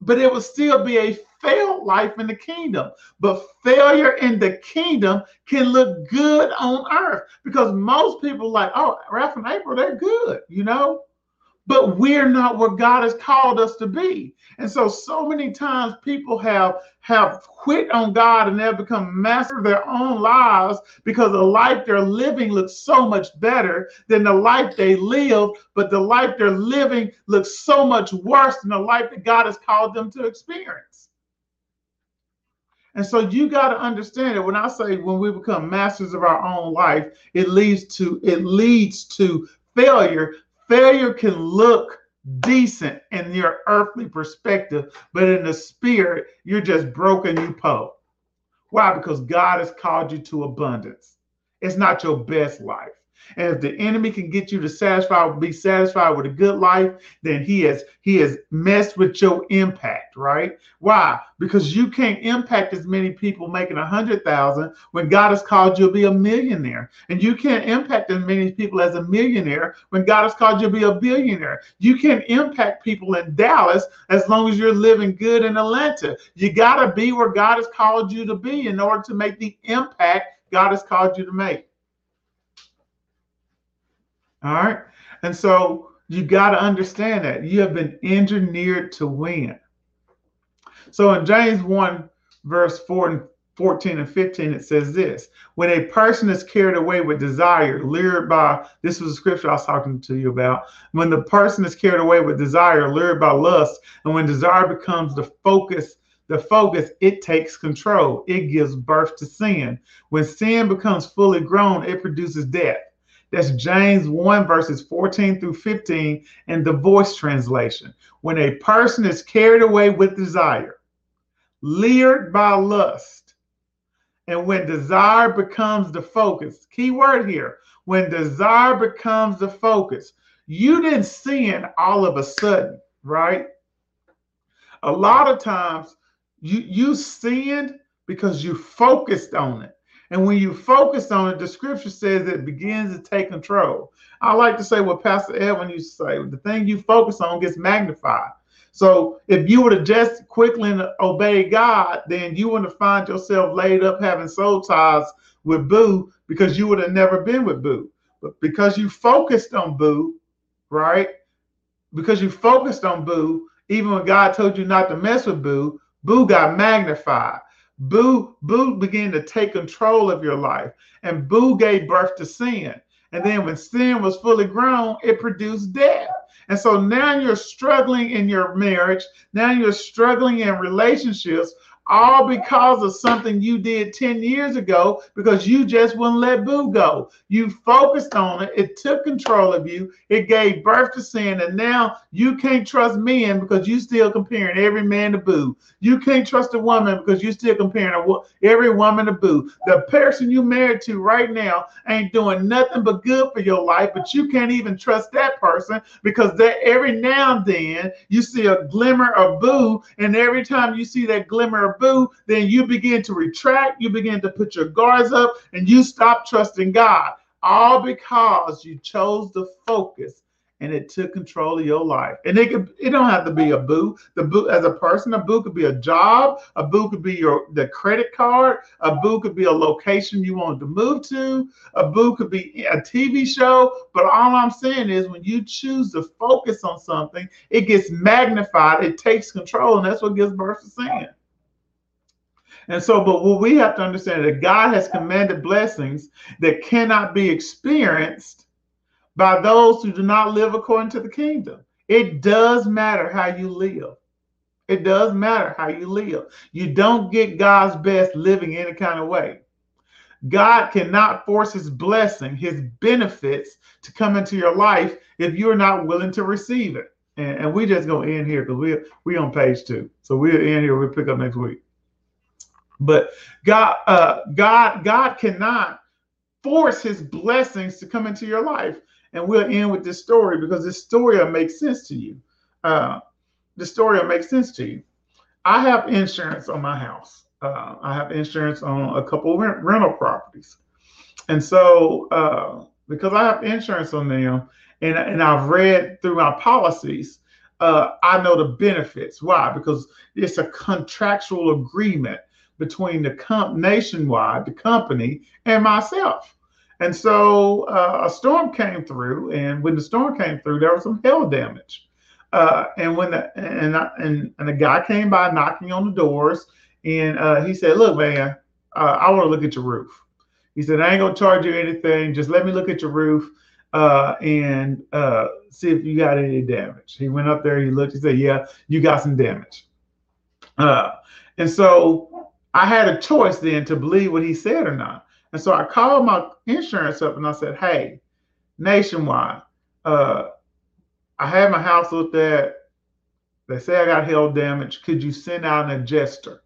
but it will still be a failed life in the kingdom. But failure in the kingdom can look good on earth because most people like, oh, Ralph and April, they're good, you know but we're not what God has called us to be. And so, so many times people have have quit on God and they've become master of their own lives because the life they're living looks so much better than the life they lived, but the life they're living looks so much worse than the life that God has called them to experience. And so you got to understand that when I say when we become masters of our own life, it leads to it leads to failure Failure can look decent in your earthly perspective, but in the spirit, you're just broken, you po. Why? Because God has called you to abundance. It's not your best life. And if the enemy can get you to satisfy, be satisfied with a good life, then he has he has messed with your impact, right? Why? Because you can't impact as many people making a hundred thousand when God has called you to be a millionaire, and you can't impact as many people as a millionaire when God has called you to be a billionaire. You can impact people in Dallas as long as you're living good in Atlanta. You got to be where God has called you to be in order to make the impact God has called you to make. All right. And so you got to understand that you have been engineered to win. So in James 1, verse 4 and 14 and 15, it says this When a person is carried away with desire, lured by this was a scripture I was talking to you about. When the person is carried away with desire, lured by lust, and when desire becomes the focus, the focus, it takes control. It gives birth to sin. When sin becomes fully grown, it produces death. That's James 1, verses 14 through 15 in the voice translation. When a person is carried away with desire, leered by lust, and when desire becomes the focus, key word here, when desire becomes the focus, you didn't sin all of a sudden, right? A lot of times you you sinned because you focused on it. And when you focus on it, the scripture says it begins to take control. I like to say what Pastor Edwin used to say the thing you focus on gets magnified. So if you were to just quickly obey God, then you wouldn't find yourself laid up having soul ties with Boo because you would have never been with Boo. But because you focused on Boo, right? Because you focused on Boo, even when God told you not to mess with Boo, Boo got magnified. Boo, Boo began to take control of your life, and Boo gave birth to sin. And then when sin was fully grown, it produced death. And so now you're struggling in your marriage. Now you're struggling in relationships all because of something you did 10 years ago because you just wouldn't let boo go. You focused on it, it took control of you, it gave birth to sin, and now you can't trust men because you still comparing every man to boo. You can't trust a woman because you still comparing every woman to boo. The person you married to right now ain't doing nothing but good for your life, but you can't even trust that person because that every now and then you see a glimmer of boo, and every time you see that glimmer of boo, then you begin to retract, you begin to put your guards up, and you stop trusting God. All because you chose to focus and it took control of your life. And it could it don't have to be a boo. The boo as a person, a boo could be a job, a boo could be your the credit card, a boo could be a location you wanted to move to, a boo could be a TV show. But all I'm saying is when you choose to focus on something, it gets magnified, it takes control, and that's what gives birth to sin. And so, but what we have to understand that God has commanded blessings that cannot be experienced by those who do not live according to the kingdom. It does matter how you live. It does matter how you live. You don't get God's best living any kind of way. God cannot force his blessing, his benefits to come into your life if you're not willing to receive it. And, and we just gonna end here because we we on page two. So we'll end here, we'll pick up next week. But God, uh, God, God cannot force his blessings to come into your life. And we'll end with this story because this story will make sense to you. Uh, the story will make sense to you. I have insurance on my house. Uh, I have insurance on a couple rent, rental properties. And so, uh, because I have insurance on them and, and I've read through my policies, uh, I know the benefits. Why? Because it's a contractual agreement between the comp nationwide, the company, and myself. And so uh, a storm came through, and when the storm came through, there was some hail damage. Uh, and when the and and and a guy came by knocking on the doors, and uh, he said, "Look, man, uh, I want to look at your roof." He said, "I ain't gonna charge you anything. Just let me look at your roof uh, and uh, see if you got any damage." He went up there. He looked. He said, "Yeah, you got some damage." and so I had a choice then to believe what he said or not. And so I called my insurance up and I said, hey, nationwide, uh, I had my house looked at. They say I got hail damage. Could you send out an adjuster?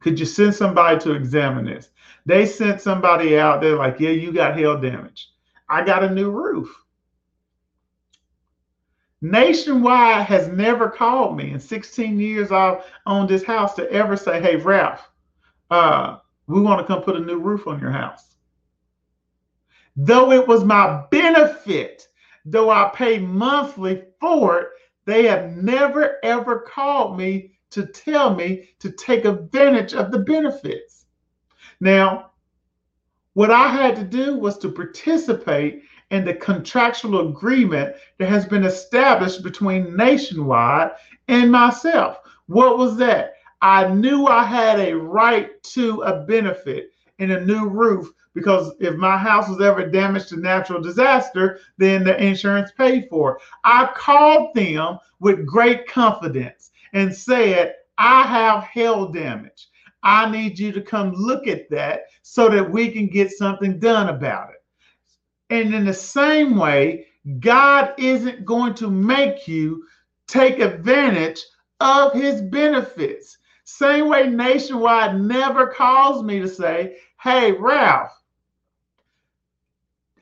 Could you send somebody to examine this? They sent somebody out. They're like, yeah, you got hail damage. I got a new roof. Nationwide has never called me in 16 years I've owned this house to ever say, hey, Ralph, uh, we want to come put a new roof on your house. Though it was my benefit, though I pay monthly for it, they have never ever called me to tell me to take advantage of the benefits. Now, what I had to do was to participate in the contractual agreement that has been established between Nationwide and myself. What was that? I knew I had a right to a benefit in a new roof because if my house was ever damaged to natural disaster, then the insurance paid for it. I called them with great confidence and said, I have hail damage. I need you to come look at that so that we can get something done about it. And in the same way, God isn't going to make you take advantage of his benefits. Same way Nationwide never calls me to say, hey, Ralph,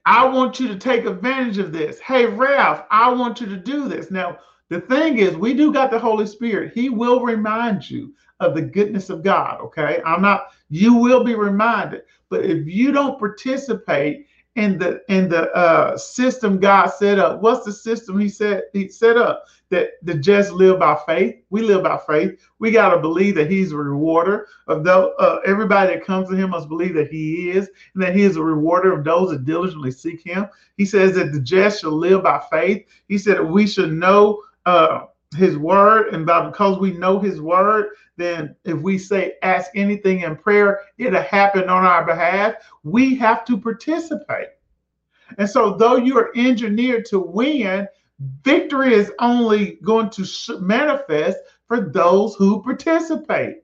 I want you to take advantage of this. Hey, Ralph, I want you to do this. Now, the thing is, we do got the Holy Spirit. He will remind you of the goodness of God. Okay. I'm not, you will be reminded. But if you don't participate in the in the uh, system God set up. What's the system He said He set up? That the just live by faith. We live by faith. We got to believe that He's a rewarder of those. Uh, everybody that comes to Him must believe that He is, and that He is a rewarder of those that diligently seek Him. He says that the just shall live by faith. He said that we should know. Uh, his word and by because we know his word then if we say ask anything in prayer it'll happen on our behalf. We have to participate. And so though you're engineered to win victory is only going to manifest for those who participate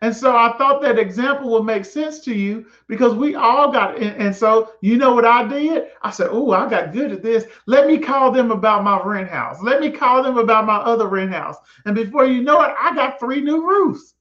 and so I thought that example would make sense to you because we all got and, and so you know what I did? I said, Oh, I got good at this. Let me call them about my rent house. Let me call them about my other rent house. And before you know it, I got three new roofs.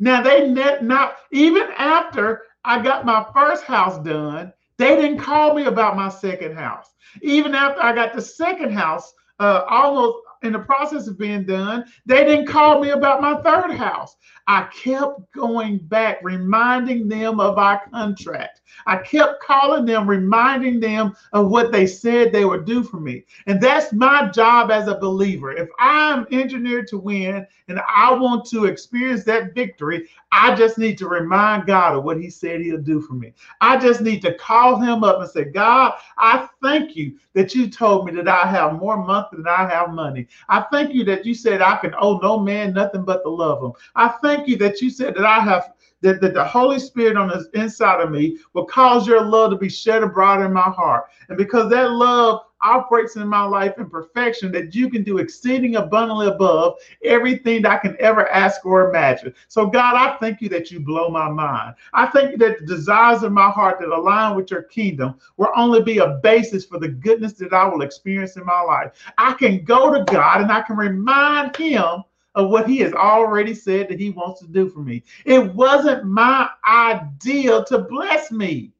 Now they net not even after I got my first house done, they didn't call me about my second house. Even after I got the second house, uh, almost in the process of being done, they didn't call me about my third house. I kept going back, reminding them of our contract. I kept calling them, reminding them of what they said they would do for me. And that's my job as a believer. If I'm engineered to win and I want to experience that victory, I just need to remind God of what He said He'll do for me. I just need to call Him up and say, God, I thank you that you told me that I have more month than I have money. I thank you that you said I can owe no man nothing but to love him. I thank you that you said that I have that, that the Holy Spirit on the inside of me will cause your love to be shed abroad in my heart. And because that love operates in my life in perfection, that you can do exceeding abundantly above everything that I can ever ask or imagine. So, God, I thank you that you blow my mind. I thank you that the desires of my heart that align with your kingdom will only be a basis for the goodness that I will experience in my life. I can go to God and I can remind Him of what he has already said that he wants to do for me. It wasn't my ideal to bless me.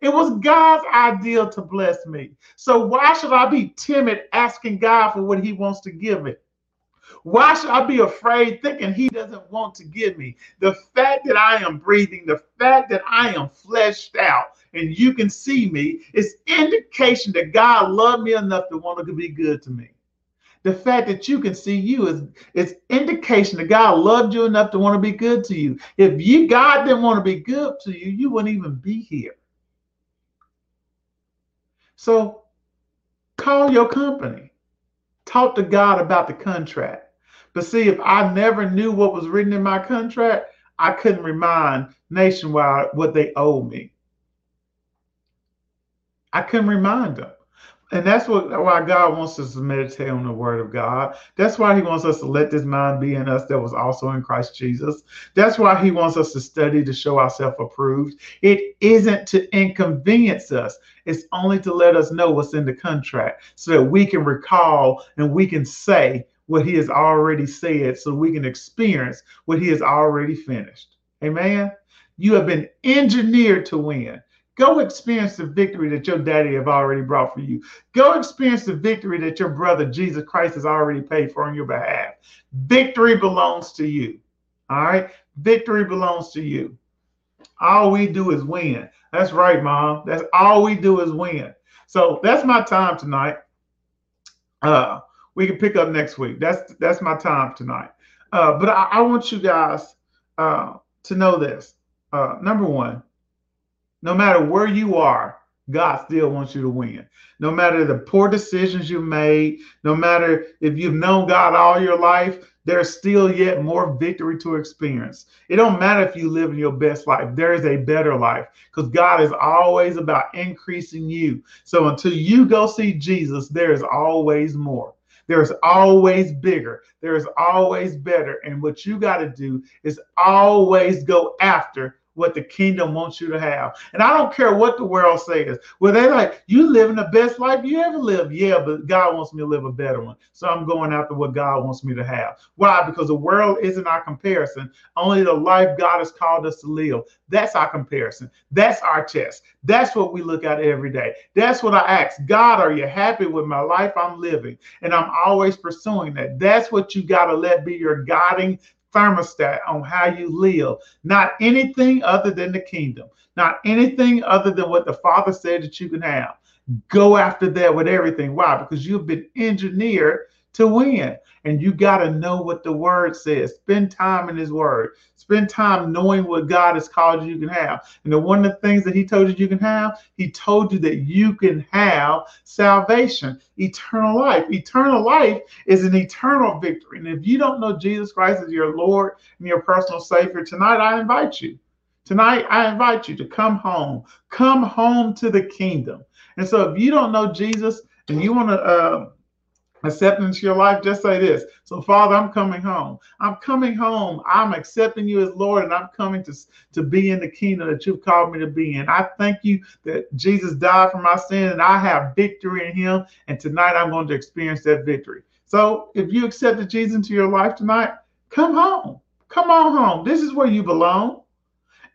It was God's ideal to bless me. So why should I be timid asking God for what he wants to give me? Why should I be afraid thinking he doesn't want to give me? The fact that I am breathing, the fact that I am fleshed out and you can see me is indication that God loved me enough to want to be good to me the fact that you can see you is it's indication that God loved you enough to want to be good to you. If you God didn't want to be good to you, you wouldn't even be here. So call your company. Talk to God about the contract. But see, if I never knew what was written in my contract, I couldn't remind Nationwide what they owe me. I couldn't remind them. And that's what why God wants us to meditate on the word of God. That's why he wants us to let this mind be in us that was also in Christ Jesus. That's why he wants us to study to show ourselves approved. It isn't to inconvenience us. It's only to let us know what's in the contract so that we can recall and we can say what he has already said so we can experience what he has already finished. Amen. You have been engineered to win. Go experience the victory that your daddy have already brought for you. Go experience the victory that your brother Jesus Christ has already paid for on your behalf. Victory belongs to you. All right? Victory belongs to you. All we do is win. That's right, mom. That's all we do is win. So that's my time tonight. Uh, we can pick up next week. That's that's my time tonight. Uh, but I, I want you guys uh, to know this. Uh, number one, no matter where you are, God still wants you to win. No matter the poor decisions you made, no matter if you've known God all your life, there's still yet more victory to experience. It don't matter if you live in your best life. There is a better life because God is always about increasing you. So until you go see Jesus, there is always more. There's always bigger. There's always better. And what you got to do is always go after what the kingdom wants you to have. And I don't care what the world says. Well, they're like, you living the best life you ever lived. Yeah, but God wants me to live a better one. So I'm going after what God wants me to have. Why? Because the world isn't our comparison. Only the life God has called us to live. That's our comparison. That's our test. That's what we look at every day. That's what I ask. God, are you happy with my life I'm living? And I'm always pursuing that. That's what you got to let be your guiding thermostat on how you live, not anything other than the kingdom, not anything other than what the Father said that you can have. Go after that with everything. Why? Because you've been engineered to win. And you got to know what the word says. Spend time in his word. Spend time knowing what God has called you, you can have. And the, one of the things that he told you you can have, he told you that you can have salvation, eternal life. Eternal life is an eternal victory. And if you don't know Jesus Christ as your Lord and your personal Savior, tonight I invite you. Tonight, I invite you to come home. Come home to the kingdom. And so, if you don't know Jesus and you want to uh, accepting into your life, just say this. So, Father, I'm coming home. I'm coming home. I'm accepting you as Lord, and I'm coming to, to be in the kingdom that you've called me to be in. I thank you that Jesus died for my sin, and I have victory in him. And tonight I'm going to experience that victory. So, if you accepted Jesus into your life tonight, come home. Come on home. This is where you belong.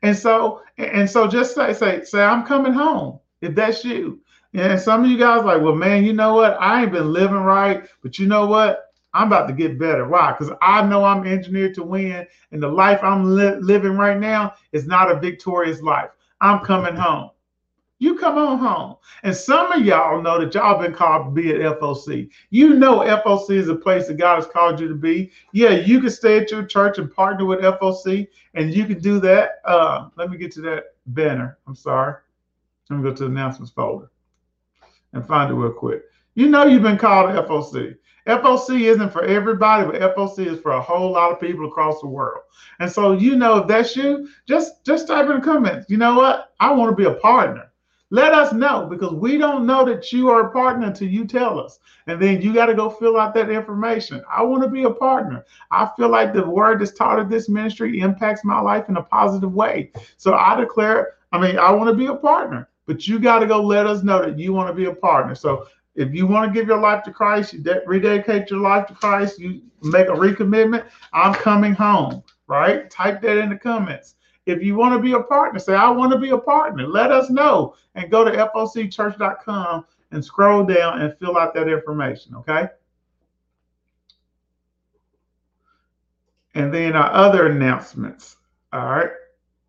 And so, and so just say, say, say, I'm coming home. If that's you. And some of you guys like, well, man, you know what? I ain't been living right, but you know what? I'm about to get better. Why? Because I know I'm engineered to win, and the life I'm li- living right now is not a victorious life. I'm coming home. You come on home. And some of y'all know that y'all been called to be at FOC. You know FOC is a place that God has called you to be. Yeah, you can stay at your church and partner with FOC, and you can do that. Uh, let me get to that banner. I'm sorry. Let me go to the announcements folder and find it real quick. You know you've been called to FOC. FOC isn't for everybody, but FOC is for a whole lot of people across the world. And so you know if that's you, just just type in the comments. You know what? I want to be a partner. Let us know because we don't know that you are a partner until you tell us. And then you got to go fill out that information. I want to be a partner. I feel like the word that's taught at this ministry impacts my life in a positive way. So I declare, I mean, I want to be a partner, but you got to go let us know that you want to be a partner. So if you want to give your life to Christ, you de- rededicate your life to Christ, you make a recommitment, I'm coming home, right? Type that in the comments. If you want to be a partner, say, I want to be a partner. Let us know and go to focchurch.com and scroll down and fill out that information, okay? And then our other announcements. All right.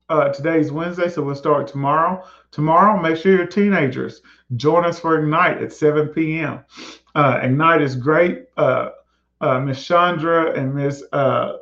Uh, today's Wednesday, so we'll start tomorrow. Tomorrow, make sure you're teenagers. Join us for Ignite at 7 p.m. Uh, Ignite is great. Uh, uh, Miss Chandra and Miss uh,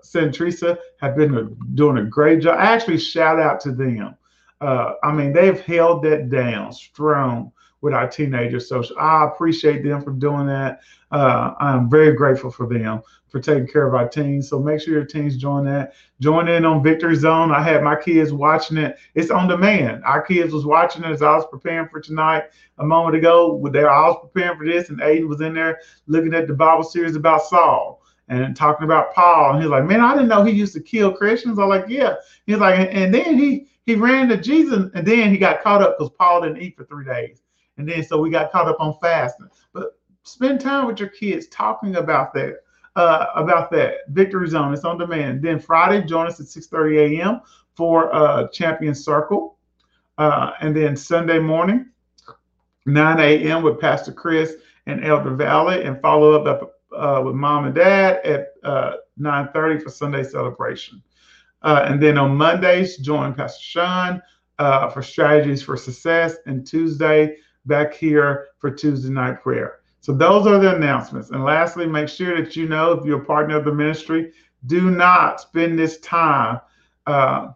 have been doing a great job. I Actually, shout out to them. Uh, I mean, they've held that down strong with our teenagers. So I appreciate them for doing that. Uh, I'm very grateful for them for taking care of our teens. So make sure your teens join that. Join in on Victory Zone. I had my kids watching it. It's on demand. Our kids was watching it as I was preparing for tonight a moment ago. There, I was preparing for this, and Aiden was in there looking at the Bible series about Saul and talking about Paul. And he's like, man, I didn't know he used to kill Christians. I'm like, yeah. He's like, and then he he ran to Jesus, and then he got caught up because Paul didn't eat for three days. And then so we got caught up on fasting. But spend time with your kids talking about that. Uh, about that victory zone. It's on demand. Then Friday, join us at 6:30 a.m. for uh, Champion Circle, uh, and then Sunday morning, 9 a.m. with Pastor Chris and Elder Valley, and follow up uh, with Mom and Dad at uh, 9:30 for Sunday celebration. Uh, and then on Mondays, join Pastor Sean uh, for strategies for success, and Tuesday back here for Tuesday night prayer. So those are the announcements. And lastly, make sure that you know if you're a partner of the ministry, do not spend this time uh,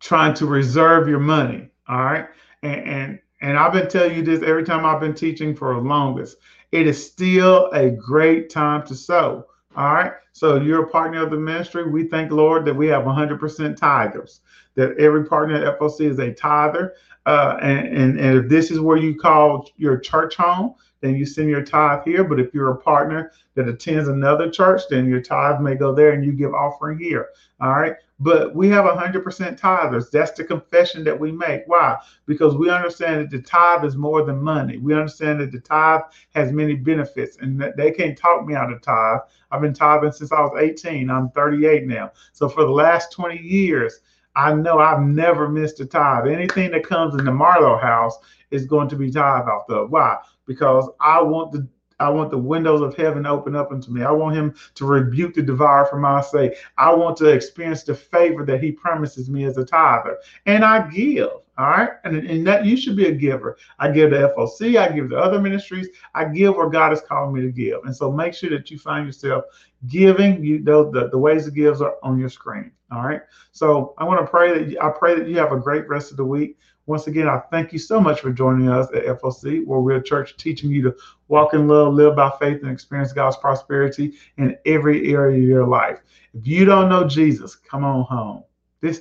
trying to reserve your money. All right. And, and and I've been telling you this every time I've been teaching for the longest. It is still a great time to sow. All right. So you're a partner of the ministry. We thank Lord that we have 100% tithers. That every partner at FOC is a tither. Uh, and, and, and if this is where you call your church home, then you send your tithe here. But if you're a partner that attends another church, then your tithe may go there and you give offering here. All right. But we have 100% tithers. That's the confession that we make. Why? Because we understand that the tithe is more than money. We understand that the tithe has many benefits and they can't talk me out of tithe. I've been tithing since I was 18. I'm 38 now. So for the last 20 years, I know I've never missed a tithe. Anything that comes in the Marlowe house is going to be tithe off of. Why? Because I want the I want the windows of heaven open up unto me. I want him to rebuke the devourer for my sake. I want to experience the favor that he promises me as a tither. And I give. All right. And, and that you should be a giver. I give to FOC, I give to other ministries, I give where God is calling me to give. And so make sure that you find yourself giving. You know the, the ways to give are on your screen. All right. So I want to pray that you, I pray that you have a great rest of the week. Once again, I thank you so much for joining us at FOC, where we're a church teaching you to walk in love, live by faith, and experience God's prosperity in every area of your life. If you don't know Jesus, come on home. This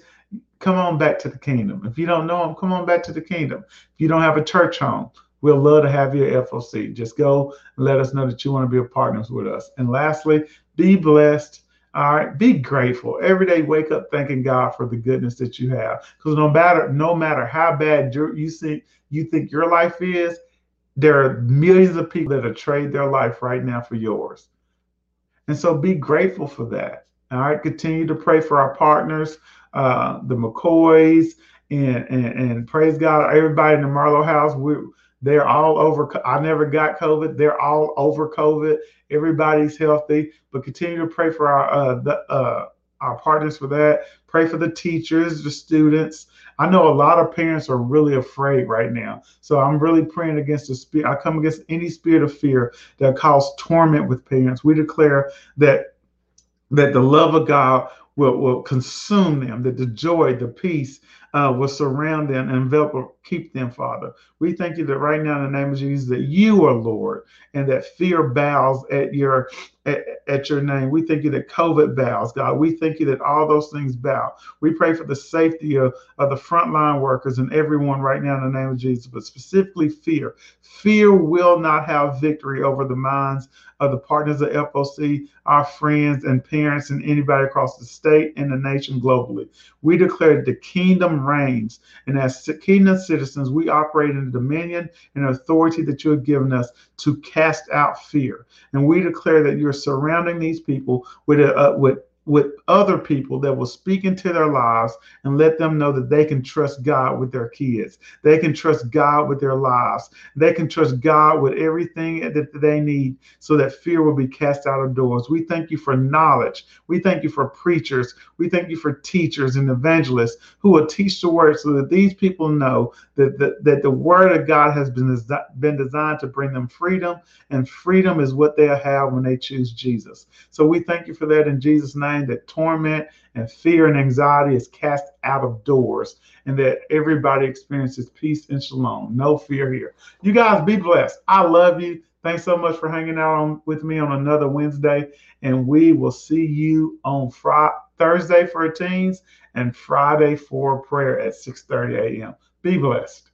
come on back to the kingdom. If you don't know him, come on back to the kingdom. If you don't have a church home, we'll love to have you at FOC. Just go and let us know that you want to be a partners with us. And lastly, be blessed all right, be grateful every day. Wake up thanking God for the goodness that you have, because no matter no matter how bad you think you think your life is, there are millions of people that are trade their life right now for yours, and so be grateful for that. All right, continue to pray for our partners, uh, the McCoys, and, and and praise God, everybody in the Marlowe house. We They're all over. I never got COVID. They're all over COVID. Everybody's healthy, but continue to pray for our uh, the, uh, our partners for that. Pray for the teachers, the students. I know a lot of parents are really afraid right now. So I'm really praying against the spirit. I come against any spirit of fear that causes torment with parents. We declare that that the love of God will, will consume them, that the joy, the peace, uh, will surround them and envelop, keep them, Father. We thank you that right now, in the name of Jesus, that you are Lord, and that fear bows at your at, at, your name. We thank you that COVID bows, God. We thank you that all those things bow. We pray for the safety of, of the frontline workers and everyone right now in the name of Jesus, but specifically fear. Fear will not have victory over the minds of the partners of FOC, our friends and parents, and anybody across the state and the nation globally. We declare the kingdom reigns, and as kingdom citizens, we operate in the dominion and authority that you have given us to cast out fear. And we declare that you're surrounding these people with a, uh, with with other people that will speak into their lives and let them know that they can trust God with their kids. They can trust God with their lives. They can trust God with everything that they need so that fear will be cast out of doors. We thank you for knowledge. We thank you for preachers. We thank you for teachers and evangelists who will teach the word so that these people know that, that, that the word of God has been, been designed to bring them freedom, and freedom is what they'll have when they choose Jesus. So we thank you for that in Jesus' name mind that torment and fear and anxiety is cast out of doors and that everybody experiences peace and shalom. No fear here. You guys be blessed. I love you. Thanks so much for hanging out on, with me on another Wednesday. And we will see you on Friday, Thursday for teens and Friday for prayer at 6:30 a.m. Be blessed.